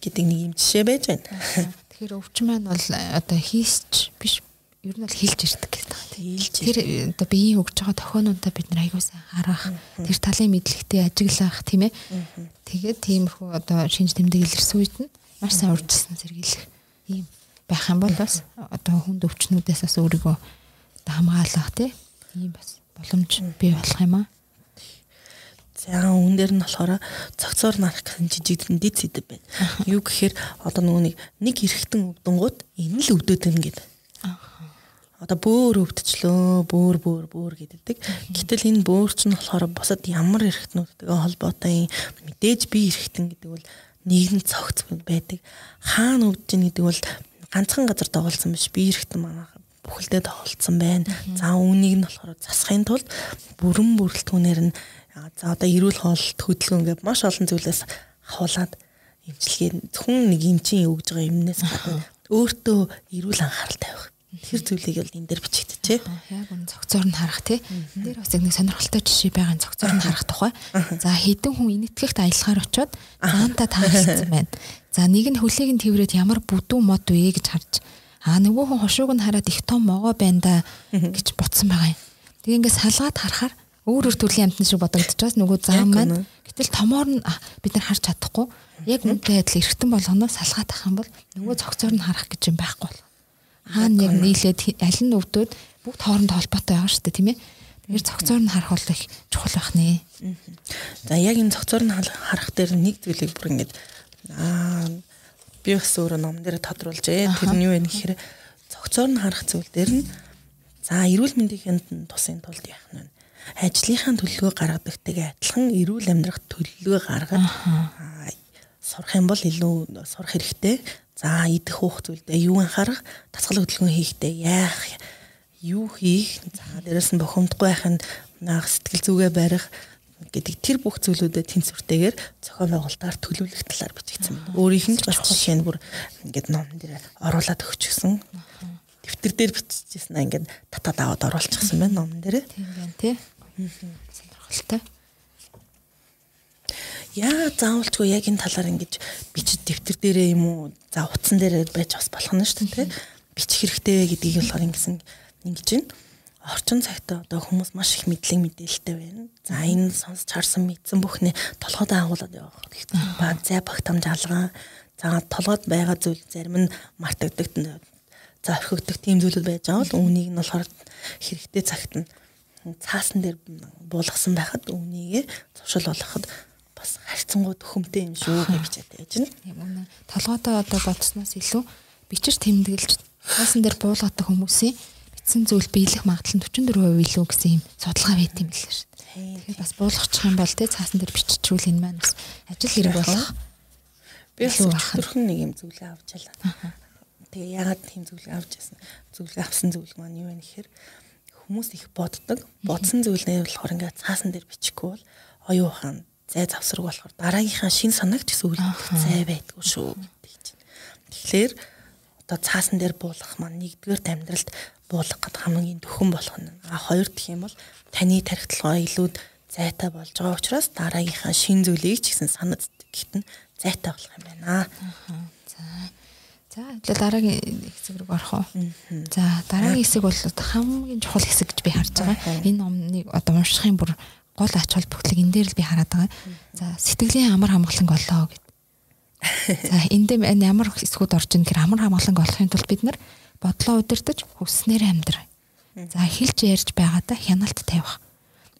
гэдэг нэг юм жишээ байж байна. Тэгэхээр өвчин маань бол одоо хийсч биш ер нь бол хилж ирдэг гэдэг. Хилж. Тэр одоо биеийн өгж байгаа тохионуудаа бид нар аягүй сайн харах, тэр талын мэдлэгтэй ажиглах тийм ээ. Тэгээд тиймэрхүү одоо шинж тэмдэг илэрсэн үед нь маш сайн урьдчилан сэргийлэх ийм байх юм бол бас одоо хүнд өвчнүүдээс бас өөрийгөө хамгаалах тийм бас боломж бий болох юм аа. За үүн дээр нь болохоор цогцоор нарах гэсэн жижиг дэд сэдв байна. Юу гэхээр одоо нөгөө нэг нэг эргэтэн өвдөнгууд энэ л өвдөд байна гэдэг. Одоо бөөр өвдчлөө, бөөр бөөр бөөр гэдэг. Гэтэл энэ бөөр ч нь болохоор бусад ямар эргэтнүүдтэйгээ холбоотой мэдээж би эргэтэн гэдэг бол нэгэн цогц байдаг. Хаана өвдөж байгаа гэдэг бол ганцхан газар тоглосон биш би эрэхтэн манай бүхэлдээ тоглолцсон байна. За үүнийг нь болохоор засахын тулд бүрэн бүрэлдэхүүнээр нь за одоо эрүүл хоолт хөдөлгөөн гэдэг маш олон зүйлээс хавуулаад эмчилгээ зөвхөн нэг эмчийн өгж байгаа юмнээс гадна өөртөө эрүүл анхаарал тавих. Тэр зүйлийг бол энэ дээр бичигдэжээ. Яг үн цогцоор нь харах тий. Энэ дээр бас нэг сонирхолтой жишээ байгаа цогцоор нь харах тухай. За хэдэн хүн инэтгэхт аялахаар очиод заантаа таарлцсан байна. За нэг нь хөлийг нь тэрвэрэд ямар бүдүү мод вэ гэж харж аа нөгөө хүн хошууг нь хараад их том могоо байна да гэж ботсон байгаа юм. Тэгээ ингээд салгаад харахаар өөр өөр төрлийн амтан шиг бодогдчихвас нөгөө зам маань гэтэл томоор нь бид нар харж чадахгүй. Яг үнтэй адил эргэтэн болгоно салгаад ах юм бол нөгөө цогцоор нь харах гэж юм байхгүй бол. Хаана яг нийлээд аль нь өвдөд бүгд хоорондоо холбоотой байгаа шүү дээ тийм ээ. Тэгэхээр цогцоор нь харах бол их чухал байх нэ. За яг энэ цогцоор нь харах дээр нэг зүйлийг бүр ингэж Аа би бас өөрөө ном дээр тодруулжээ. Тэр нь юу вэ гэхээр цогцоор нь харах зүйл дээр нь за эрүүл мэндийн тусын тулд яах нь ажлынхаа төлөвлөгөө гаргадагтайгээ адилхан эрүүл амьдрах төлөвлөгөө гаргаад сурах юм бол илүү сурах хэрэгтэй. За идэх уух зүйлдээ юу анхаарах, тасгал хөдөлгөөн хийхдээ яах, юу хийх, за дээрэс нь бохомдгүй байх нь сэтгэл зүгээ барих гэдэг тэр бүх зүйлүүдэд тэнцвэртэйгээр зохион байгуулалтаар төлөвлөх талаар бичигдсэн байна. Өөрийнх нь бас жишээ нь бүр ингээд номон дээр оруулаад өгчихсөн. Дэвтэр дээр биччихсэн аа ингээд татаад аваад оруулчихсан байна номон дээр. Тийм байна тий. Сонирхолтой. яа заавалчгүй яг энэ талаар ингэж бичиж дэвтэр дээрээ юм уу за утсан дээр байж бас болох нь шүү дээ бичих хэрэгтэй гэдгийг болохоор ингэсэн ингэж байна орчин цагт одоо хүмүүс маш их мэдлэг мэдээлэлтэй байна. За энэ сонсч харсан мэдсэн бүхнээ толгойд агуулад явах. Ба зай багтамж алгаа. За толгойд байгаа зүйл зарим нь мартагддаг за орхигдох тийм зүйлүүд байж байгаа бол үүнийг нь болохоор хэрэгтэй цагт нь цаасан дээр буулгасан байхад үүнийг зуршил болгоход бас харьцангуй төхөмтэй юм шүү гэж байж байна. Тийм үнэ. Толгойдоо одоо бодсноос илүү бичиж тэмдэглэж цаасан дээр буулгадаг хүмүүсийн бичсэн зүйл биелэх магадлал нь 44% илүү гэсэн юм судалгаа байт юм билээ шүү. Тэгэхээр бас буулгачих юм бол те цаасан дээр биччихвэл энэ маань бас ажил хэрэг болох. Би бас өчтөрхөн нэг юм зүйлээ авч ялаа. Тэгээ ягаад тийм зүйлийг авч яасан? Зүйлийг авсан зүйл маань юу вэ гэхээр хүмүүс их боддог. Бодсон зүйлээ болохоор ингээд цаасан дээр бичихгүй бол оюу ухаан зай завсраг болохоор дараагийнхаа шин санаагч гэсэн үг зай байдгүй шүү гэдэг чинь. Тэгэхээр одоо цаасан дээр буулгах маань нэгдүгээр амьдралд буулгах гэдэг хамгийн төхөн болох нь. А хоёр дахь юм бол таны тархитлагаа илүү зайтай болж байгаа учраас дараагийнхаа шин зүйлийг ч гэсэн санаад гэхэд нь зайтай болох юм байна. За. За хэвлээ дараагийн хэсэг рүү орох уу? За дараагийн хэсэг бол хамгийн чухал хэсэг гэж би харж байгаа. Энэ номныг одоо уншихын бүр гол ач холбогдлыг энэ дээр л би хараад байгаа. За сэтгэлийн амар хамгаалан голлоо гэд. За энд ямар хэсгүүд орж ийн гэхээр амар хамгаалан олохын тулд бид нар бодлоо удирдах хүснээр амьдрах. За хэлж ярьж байгаадаа хяналт тавих.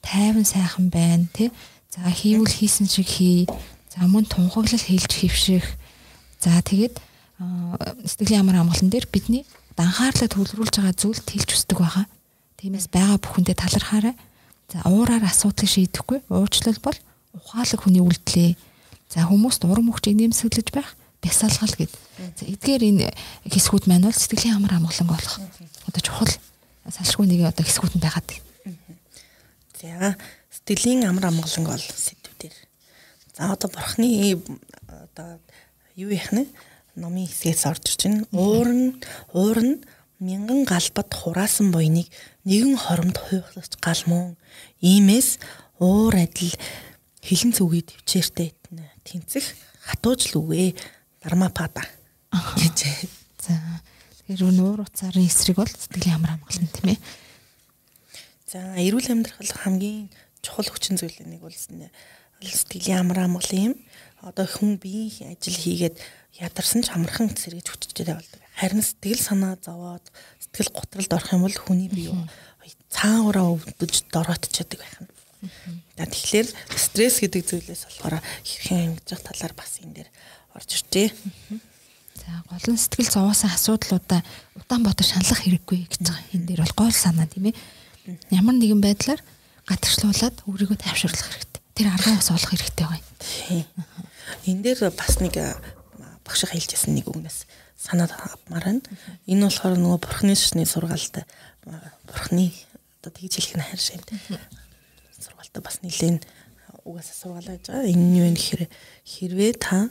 Тайван сайхан байна тий. За хийвэл хийсэн шиг хий. За мөн тунхаглал хэлж хөвших. За тэгээд сэтгэлийн амар амгалан дээр бидний данхаарлаа төвлөрүүлж байгаа зүйлд хэлж өсдөг байгаа. Тиймээс байгаа бүхэндээ талархаарай. За уураар асуудлыг шийдэхгүй уучлал бол ухаалаг хүний үйлдэлээ. За хүмүүст урам өгчийг нэмсэглэж байх бясалгал гэд. За эдгээр энэ хэсгүүд маань бол сэтгэлийн амар амгалан болох. Одоо чухал салшгүй нэг одоо хэсгүүд нь байгаад байна. За сэтгэлийн амар амгалан бол сэдвүүдэр. За одоо бурхны одоо юу яах нь номын хэсгээс орж байна. Уурн уурн мянган галбат хураасан буйныг нэгэн хоромд хуйхлаж гал мөн. Иймээс уур адил хилэн зүгийг төвчээртэй тэнцэх хатууж л үвэ. Дармапада гэж. За тэгэхээр нуур уцаарын эсрэг бол сэтгэлийн амар амгалан тийм ээ. За эрүүл амьдрах хамгийн чухал хүчин зүйлийн нэг бол сэтгэлийн амар амгалан юм. Одоо хүн биеийн ажил хийгээд ядарсан ч амархан сэргэж хүчтэй болдог. Харин сэтгэл санаа зовоод сэтгэл готролд орох юм бол хүний бие цаагаараа өвдөж дороотчихдаг байх нь. За тэгэхээр стресс гэдэг зүйлээс болохоор хэрхэн ингэж талаар бас энэ дээр орж иржээ. За гол нь сэтгэл зовоосон асуудлуудаа удаан бодож шаналлах хэрэггүй гэж байгаа. Энэ дээр бол гол санаа тийм ээ. Ямар нэгэн байдлаар гатгшлуулад өөрийгөө тайвшруулах хэрэгтэй. Тэр арга бас олох хэрэгтэй байна. Тийм. Энэ дээр бас нэг багш хэлжсэн нэг үгнээс санаад авмаар байна. Энэ болохоор нөгөө бурхны шашны сургаалтай бурхны одоо тэгж хэлэх нь хайр шимт сургаалтай бас нэлийн угаасаа сургаалаа гэж байгаа. Энэ нь юу вэ гэхээр хэрвээ та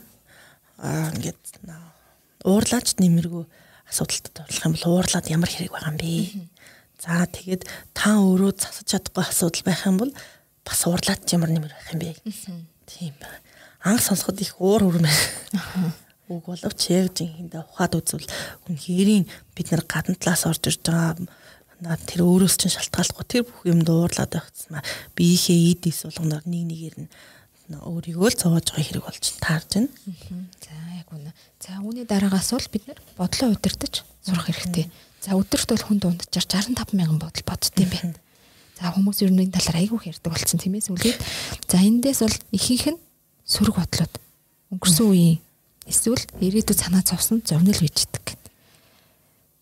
ингээд уурлаач нэмэргүй асуудалтай тулах юм бол уурлаад ямар хэрэг байгаа юм бэ? За тэгээд та өөрөө засаж чадахгүй асуудал байх юм бол бас уурлаад ямар нэмэр байх юм бэ? Тийм байна. Анх сонсоход их уур үрмэ үг боловч яг жинхэнэ ухаад үзвэл үнхээрийн бид нар гадна талаас орж ирж байгаа тэр өөрөөс чинь шалтгааллахгүй тэр бүх юм дуурлаад байхцсан биеийнхээ эд ис болгоноор нэг нэгээр нь өөрийгөө л зовоож байгаа хэрэг болж таарж байна. За яг үнэ. За үүний дараагаас бол бид нар бодлоо удирдах сурах хэрэгтэй. За өдөрт бол хүн дунджаар 65 мянган бодол бодд юм байна. За хүмүүс ер нь энэ талаар айгүй ярьдаг болсон тийм ээ сүлээд. За эндээс бол ихийнх нь сөрөг бодлоод өнгөрсөн үеийн эсвэл ирээдүйд санаа зовсон зовнил бичдэг.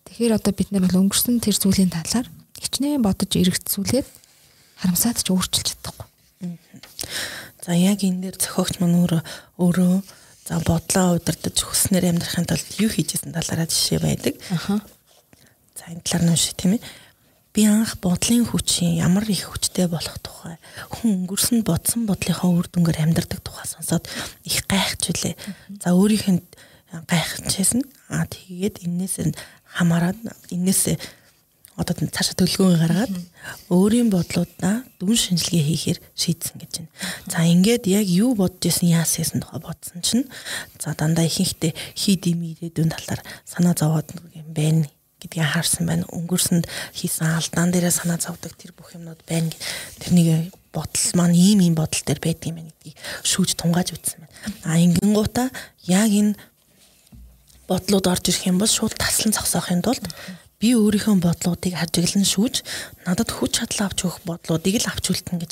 Тэгэхээр одоо бид нар бол өнгөрсөн тэр зүйлийн талаар хичнээн бодож эргэцүүлээд харамсаад ч өөрчилж чадахгүй. За яг энэ дээр зохиогч маань өөрөө өөрөө за бодлоо удирдах хүснээр амьдрахын тулд юу хийжсэн талаараа жишээ байдаг. За энэ талаар нь уншия тийм ээ би анх бодлын хүчин ямар их хүчтэй болох тухай хүн өнгөрсөн бодсон бодлынхаа үр дүнгээр амьдардаг тухай сонсоод их гайхаж үлээ. За өөрийнх нь гайхажсэн. Аа тэгээд энээс хамаарад энээс одоо цаашаа төлгөөн гаргаад өөрийн бодлуудаа дүн шинжилгээ хийхээр шийдсэн гэж байна. За ингээд яг юу бодож исэн яасан гэсэн тухай бодсон чинь за дандаа ихэнхдээ хид им ирээдүйн талаар санаа зовоод юм байна гэдгийг харсан байна. Өнгөрсөнд хийсэн алдаан дээрээ санаа зовдөг тэр бүх юмнууд байна. Тэрнийг бодол маань ийм ийм бодол төр байдаг юм байна гэдгийг шүүж тунгааж үтсэн байна. А ингэнгуудаа яг энэ бодлууд орж ирэх юм бол шууд таслан зогсоохын тулд би өөрийнхөө бодлуудыг хажиглан шүүж надад хүч чадал авч өгөх бодлуудыг л авч үлдэн гэж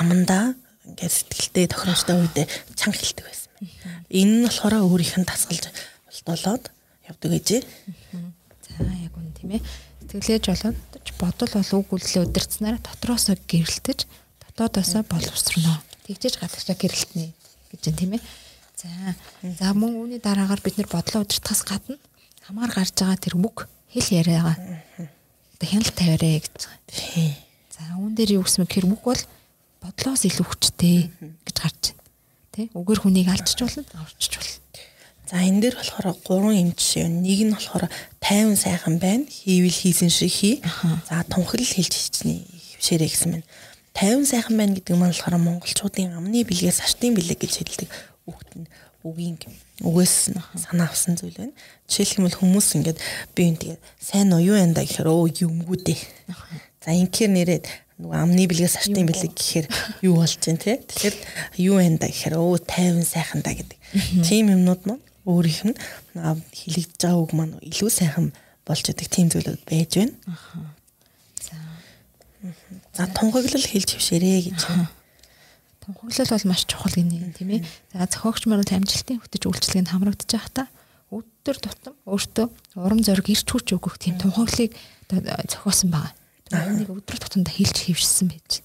амандаа ингээд сэтгэлдээ тохиромжтой үедээ чанга хэлдэг байсан. Энэ нь болохоор өөрийнх нь тасгалж болтолоод явдаг гэжээ. За яг үн тийм ээ. Сэтгэлээж болоод бодол бол үг үйлдэл удирцснараа дотроосоо гэрэлтэж дотоодоосоо боловсрно. Тэгжээж гадагшаа гэрэлтнэ гэж юм тийм ээ. За. За мөн үүний дараагаар бид нэр бодлоо удирдахаас гадна хамаар гарч байгаа тэр үг хэл яриагаа. Одоо хяналт тавиарэ гэж байгаа. За үүн дээр юу гэсэн мэхээр үг бол бодлоос илүү хүчтэй гэж гарч байна. Тэ? Үгээр хүнийг алдчих болно, авчиж болно. За энэ дээр болохоор гурван юм жишээ байна. Нэг нь болохоор тайван сайхан байна. Хийвэл хийсэн шиг хий. За тунхаглал хэлж хичнээн хөвшээрэй гэсэн байна. Тайван сайхан байна гэдэг нь болохоор монголчуудын амны бэлгээс аштын бэлэг гэж хэлдэг үгт нь үгийн үгээс санаа авсан зүйл байна. Жишээлх юм бол хүмүүс ингээд би энэ тэгээ сайн уу юу энэ да гэхээр өө юмгүү дээ. За инхээр нэрээд нөгөө амны бэлгээс аштын бэлэг гэхээр юу болж байна те. Тэгэхээр юу энэ да гэхээр өө 50 сайхан да гэдэг. Тийм юмнууд маань өөрийнх нь хилэгдэж байгаа үг маань илүү сайхан болж байгаа тийм зүйлүүд байж байна. За. За тунхаглал хэлж хвшээрээ гэж тунхаглал бол маш чухал гинэ тийм ээ. За зохиогч маань амжилтын хөтөж үйлчлэгэнд хамрагдаж байх та өдөр тутам өөртөө урам зориг ирч хүч өгөх тийм тунхаглалыг зохиосон байгаа. Үүнийг өдөр тутамдаа хэлж хэвшсэн байж.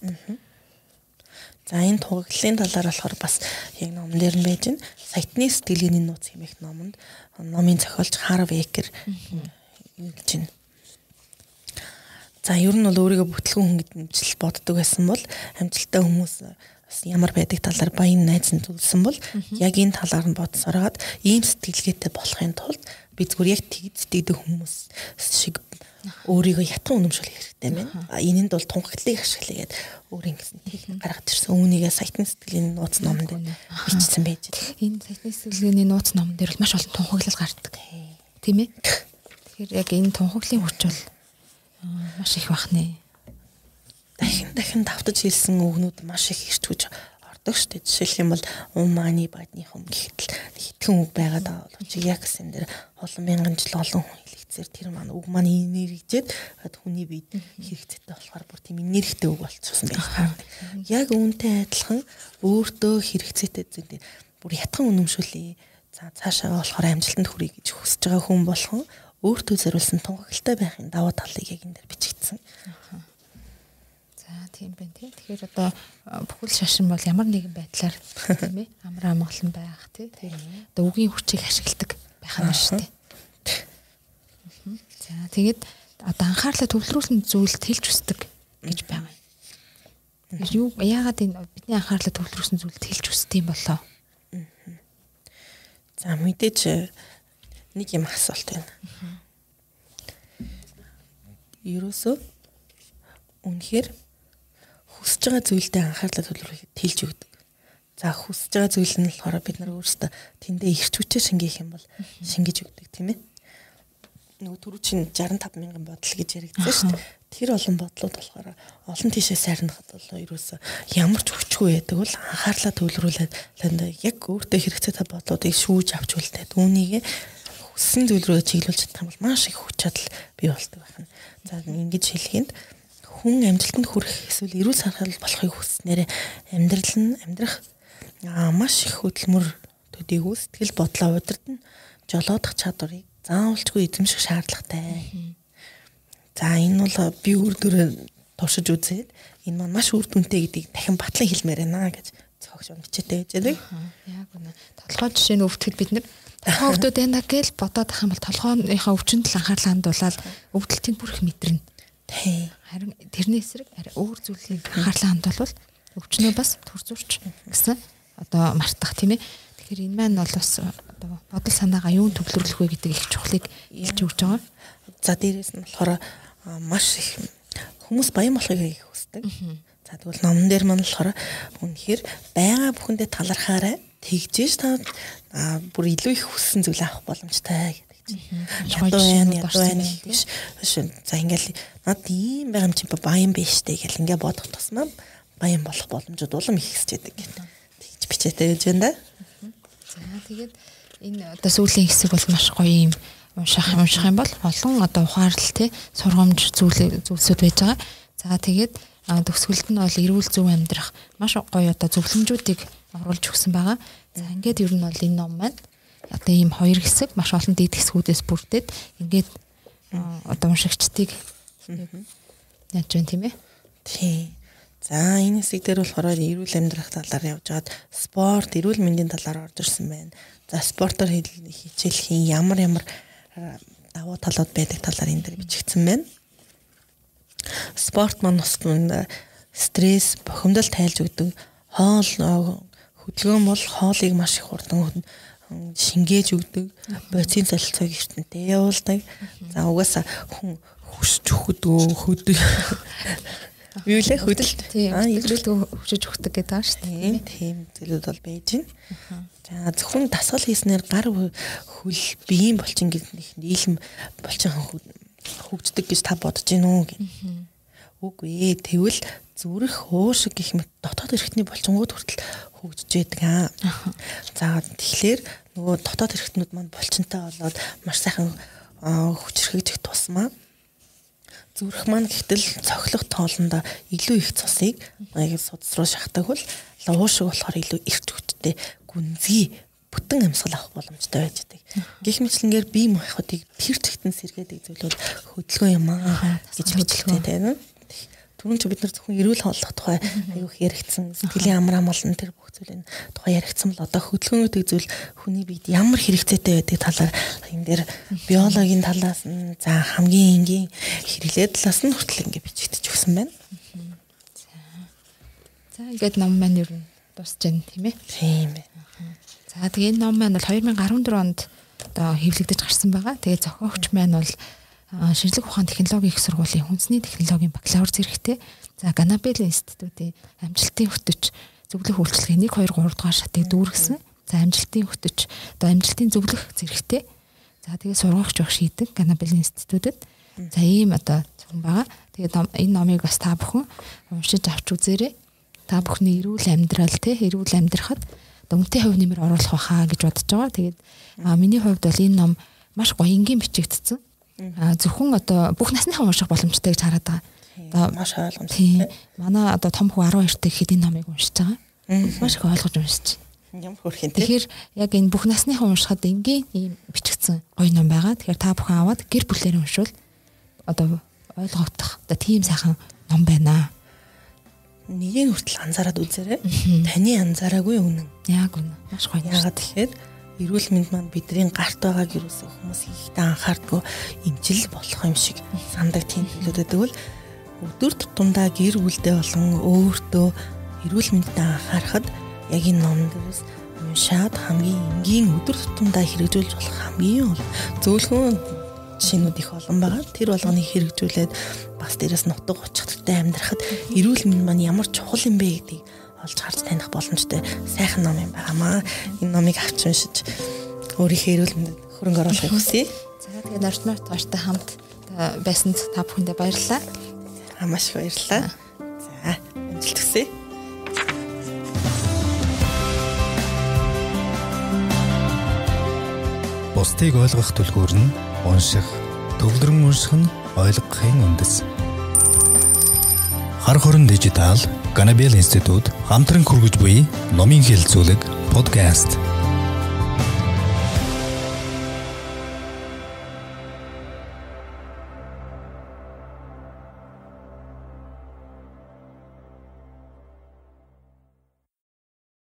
За энэ тунхаглалын талаар болохоор бас яг номон дээр нь байж байна. Сайтны сэтгэлгээний нууц хэмээх номонд номын зохиолч Харв Экер ингэж байна. За ер нь бол өөрийгөө бүтлгүүн хүн гэж боддог байсан бол амжилттай хүмүүс ямар байдаг талаар баян найз нь зүйлсэн бол яг энэ талаар нь бодсороод ийм сэтгэлгээтэй болохын тулд би зүгээр яг тэгддэг хүмүүс шиг өөрийгөө ятан үнэмшүүлэх хэрэгтэй байна. А энэнд бол тунхаглалыг ашиглая гэдэг өөр ингэсэн техник гаргаж ирсэн. Үүнийгээ сайтны сэтгэлийн нууц номонд бичсэн байж байна. Энэ сайтны сэтгэлийн нууц номон дээр маш олон тунхаглал гардаг. Тийм ээ. Тэгэхээр яг энэ тунхаглалын хүч бол маш их бахнэ дахин дахин давтаж хэлсэн үгнүүд маш их хүч ордог шүү дээ. Жишээлх юм бол умааны бадны хүм гэхэд хитгэн үг байгаад байгаа бол чи яг гэсэн дээр олон мянган жил олон хүн хэлэгцээр тэр маань үг маань энергижээд хүний биед хэрэгцээтэй болохоор бүр тийм энергитэй үг болчихсон байх. Яг үүнтэй адилхан өөртөө хэрэгцээтэй зүйл дээр бүр ятхан үнэмшүүлээ. За цаашаа болохоор амжилтанд хүрэх гэж хүсэж байгаа хүн болгон өөртөө зориулсан тунхаглагтай байхын даваа талыг яг энэ дээр бичигдсэн. За тийм байна тий. Тэгэхээр одоо бүхэл шашин бол ямар нэгэн байдлаар тийм ээ амар амгалан байх тий. Тэр одоо үгийн хүчийг ашигладаг байх юм шүү дээ. За тэгээд одоо анхаарлаа төвлөрүүлсэн зүйлд хэлж үсдэг гэж байгаа юм. Юу яагаад энэ бидний анхаарлаа төвлөрүүлсэн зүйлд хэлж үсдэг юм болоо? За мэдээж нэг юм асуулт байна. Ерөөсөө үнэхээр хүсэж байгаа зүйлдээ анхаарлаа төвлөрүүлэхэд тэлж өгдөг. За хүсэж байгаа зүйл нь болохоор бид нар өөрсдөө тэндээ ирч хүчээ шингээх юм бол шингэж өгдөг тийм ээ. Нөгөө түрүү чинь 65 мянган бодол гэж яригдсан шүү дээ. Тэр олон бодлууд болохоор олон тийшээ сайрнахад бол ерөөсөө ямар ч хүчгүй байдаг бол анхаарлаа төвлөрүүлээд яг өөртөө хэрэгцээтэй бодлуудыг шүүж авч үлдээд үүнийг хүссэн зүйл рүү чиглүүлж чадах юм бол маш их хүч чадал бий болдог байна. За ингэж хэлэхэд хүн амжилтанд хүрэх эсвэл эрүүл санхал болохыг хүснээр амьдрал нь амьдрах маш их хөдөлмөр төдийгүй сэтгэл бодлоо удирдан жолоодох чадварыг заавалчгүй эзэмших шаардлагатай. За энэ бол би үр дүрээ туршиж үзээд энэ маань маш үр дүнтэй гэдгийг дахин батлан хэлмээр байна гэж цогш бичээтэй байж байгаа. Яг үнэ. Толгой жишээ нь өвтгöd бид нар толгой өвдөд байна гэж бодоод ах юм бол толгойнхаа өвчнөд л анхаарлаа хандуулаад өвдөлтийг бүрх мэдрэнэ. Харин тэрний эсрэг өөр зүйлийг анхаарлаа хандуулвал өвчнөө бас төрзүрч гэсэн одоо мартах тийм ээ. Тэгэхээр энэ маань бол бас одоо бодол санаагаа юу төвлөрлөх вэ гэдэг их чухлыг илж өгч байгаа. За дээрээс нь болохоор маш их хүмүүс баян болохыг хүсдэг. За тэгвэл номон дээр маань болохоор үнэхээр байгаа бүхэндээ талархаарай. Тэгжээж та бүр илүү их хүссэн зүйл авах боломжтой гэдэг. Ядуу байна, ядуу байна биш. За ингээл над ийм байгаа юм чи баян биш дээ гэл ингээ бодох тусмаа баян болох боломжууд улам их хэсчээдэг гэдэг. Тэгж бичээтэй гэж байна да. За тэгээд энэ одоо сүүлийн хэсэг бол маш гоё юм унших унших юм бол олон одоо ухаарлал тий сургамж зүйл зүйлсүүд байж байгаа. За тэгээд төгсгөлд нь бол эрүүл зөв амьдрах маш гоё одоо зөвлөмжүүдийг оруулж өгсөн байгаа. За ингээд ер нь бол энэ ном маань одоо ийм хоёр хэсэг маш олон дэд хэсгүүдээс бүрдээд ингээд одоо уншигчдыг яаж вэ тийм ээ? Тий. За энэ хэсэг дээр болохоор эрүүл амьдрах талаар явж байгаад спорт, эрүүл мэндийн талаар орж ирсэн байна. За спортоор хичээлхийн ямар ямар давуу талууд байдаг талаар энэ дээр бичигдсэн байна. Спорт маань бас стресс, бухимдал тайлж өгдөг. Хоол хөдөлгөөн бол хоолыг маш их хурдан шингээж өгдөг. Бодисын солилцоог ертөнтэй явуулдаг. За угаасаа хүн хүсч өгдөг хөдөө Юу лээ хөдөлт. Аа, илрүүлдэг хөвчөж өгдөг гэдэг шүү дээ. Тийм зүйлүүд бол байж байна. За зөвхөн дасгал хийснээр гар хөл биеийн булчин гэдэг нийлэм булчин хөгждөг гэж та бодож гин үү гэх. Үгүй ээ, тэгвэл зүрх уушиг гэх мэт дотоод эрхтний булчингууд хүртэл хөгжиж байдаг аа. За тэгэхээр нөгөө дотоод эрхтнүүд маань булчинтай болоод маш сайхан хүчрхэгдэх тусмаа. Зүрх маань гэтэл цохилох тоолондоо илүү их цусыг яг судас руу шахдаг бол уушиг болохоор илүү эрт хүчтэй гүнзгий бүтэн амьсгал авах боломжтой байж байдаг. Гэх мэтлэнгээр бие махбодыг тэр чигтэн сэргээдэг зүйлүүд хөдөлгөөн юм аа гэж мэдлээ тийм түрүүн чи бид нар зөвхөн эрүүл хооллох тухай аюух яригдсан сэтгэлийн амар амгалан тэр бүх зүйлийн тухай яригдсан бол одоо хөдөлгөөнүүд зүйл хүний биед ямар хэрэгцээтэй байдаг талаар энэ дээр биологийн талаас нь за хамгийн энгийн хэрэглээ талаас нь хүртэл ингэ бичигдэж өгсөн байна. За ингээд ном маань ер нь дуусж байна тийм ээ. Тийм ээ. За тэгээ энэ ном маань бол 2014 онд одоо хэвлэгдэж гарсан байгаа. Тэгээ зохиогч маань бол шинжлэх ухаан технологийн их сургуулийн хүнсний технологийн бакалавр зэрэгтэй. За Ганабел институтийн амжилтын хөтөч зөвлөх үйлчлэгээ 1 2 3 дугаар шатыг дүүргэсэн. За амжилтын хөтөч одоо амжилтын зөвлөх зэрэгтэй. За тэгээ сургагч байх шийдэг Ганабел институтэд. За ийм одоо зөвхөн байгаа. Тэгээд энэ номыг бас та бүхэн уншиж авч үзээрэй. Та бүхний эрүүл амьдрал те эрүүл амьдрахад үнэтэй хувь нэмэр оруулах байхаа гэж бодож байгаа. Тэгээд миний хувьд бол энэ ном маш гоё энгийн бичигдсэн зөвхөн одоо бүх насныхан унших боломжтой гэж хараад байгаа. Одоо маш ойлгомжтой. Манай одоо том хүү 12 дэх хэдийн номыг уншиж байгаа. Маш их ойлгож уншиж. Ямар хөрхийн тийм. Тэгэхээр яг энэ бүх насныхан уншихад энгийн ийм бичигдсэн гоё ном байгаа. Тэгэхээр та бүхэн аваад гэр бүлээр уншвал одоо ойлгогдох одоо тийм сайхан ном байна. Нэгийг хүртэл анзаараад үзээрэй. Таны анзаараагүй үнэн. Яг үнэн. Маш гоё. Яагаад тэгэхээр эрүүл мэнд маань бидний гарт байгааг юусэн хүмүүс ихтэй анхаардгүй имжил болох юм шиг сандаг тийм зүйлүүд өгвөл өдөр тутамдаа гэр бүлдээ болон өөртөө эрүүл мэндэд анхаарахад яг энэ номдоос уншаад хамгийн энгийн өдөр тутамдаа хэрэгжүүлж болох хамгийн зөвлөгөө жишээнүүд их олон байгаа. Тэр болгоныг хэрэгжүүлээд бас дээрэс нутаг учиртай амьдрахад эрүүл мэнд маань ямар чухал юм бэ гэдгийг олж харж таних боломжтой сайхан ном юм байнамаа. Энэ номыг авч уншиж өөрийнхөө эрүүл мэндэд хөрөнгө оруулахыг хүсье. За тэгээ нарчмаар тооштой хамт байсанд та бүхэндээ баярлалаа. Маш их баярлалаа. За амжилт хүсье. Бусдыг ойлгох түлхүүр нь унших, төвлөрөн унших нь ойлгохын үндэс. Хар хорон дижитал Ганабел институт хамтран хүргэж буй номын хэлцүүлэг подкаст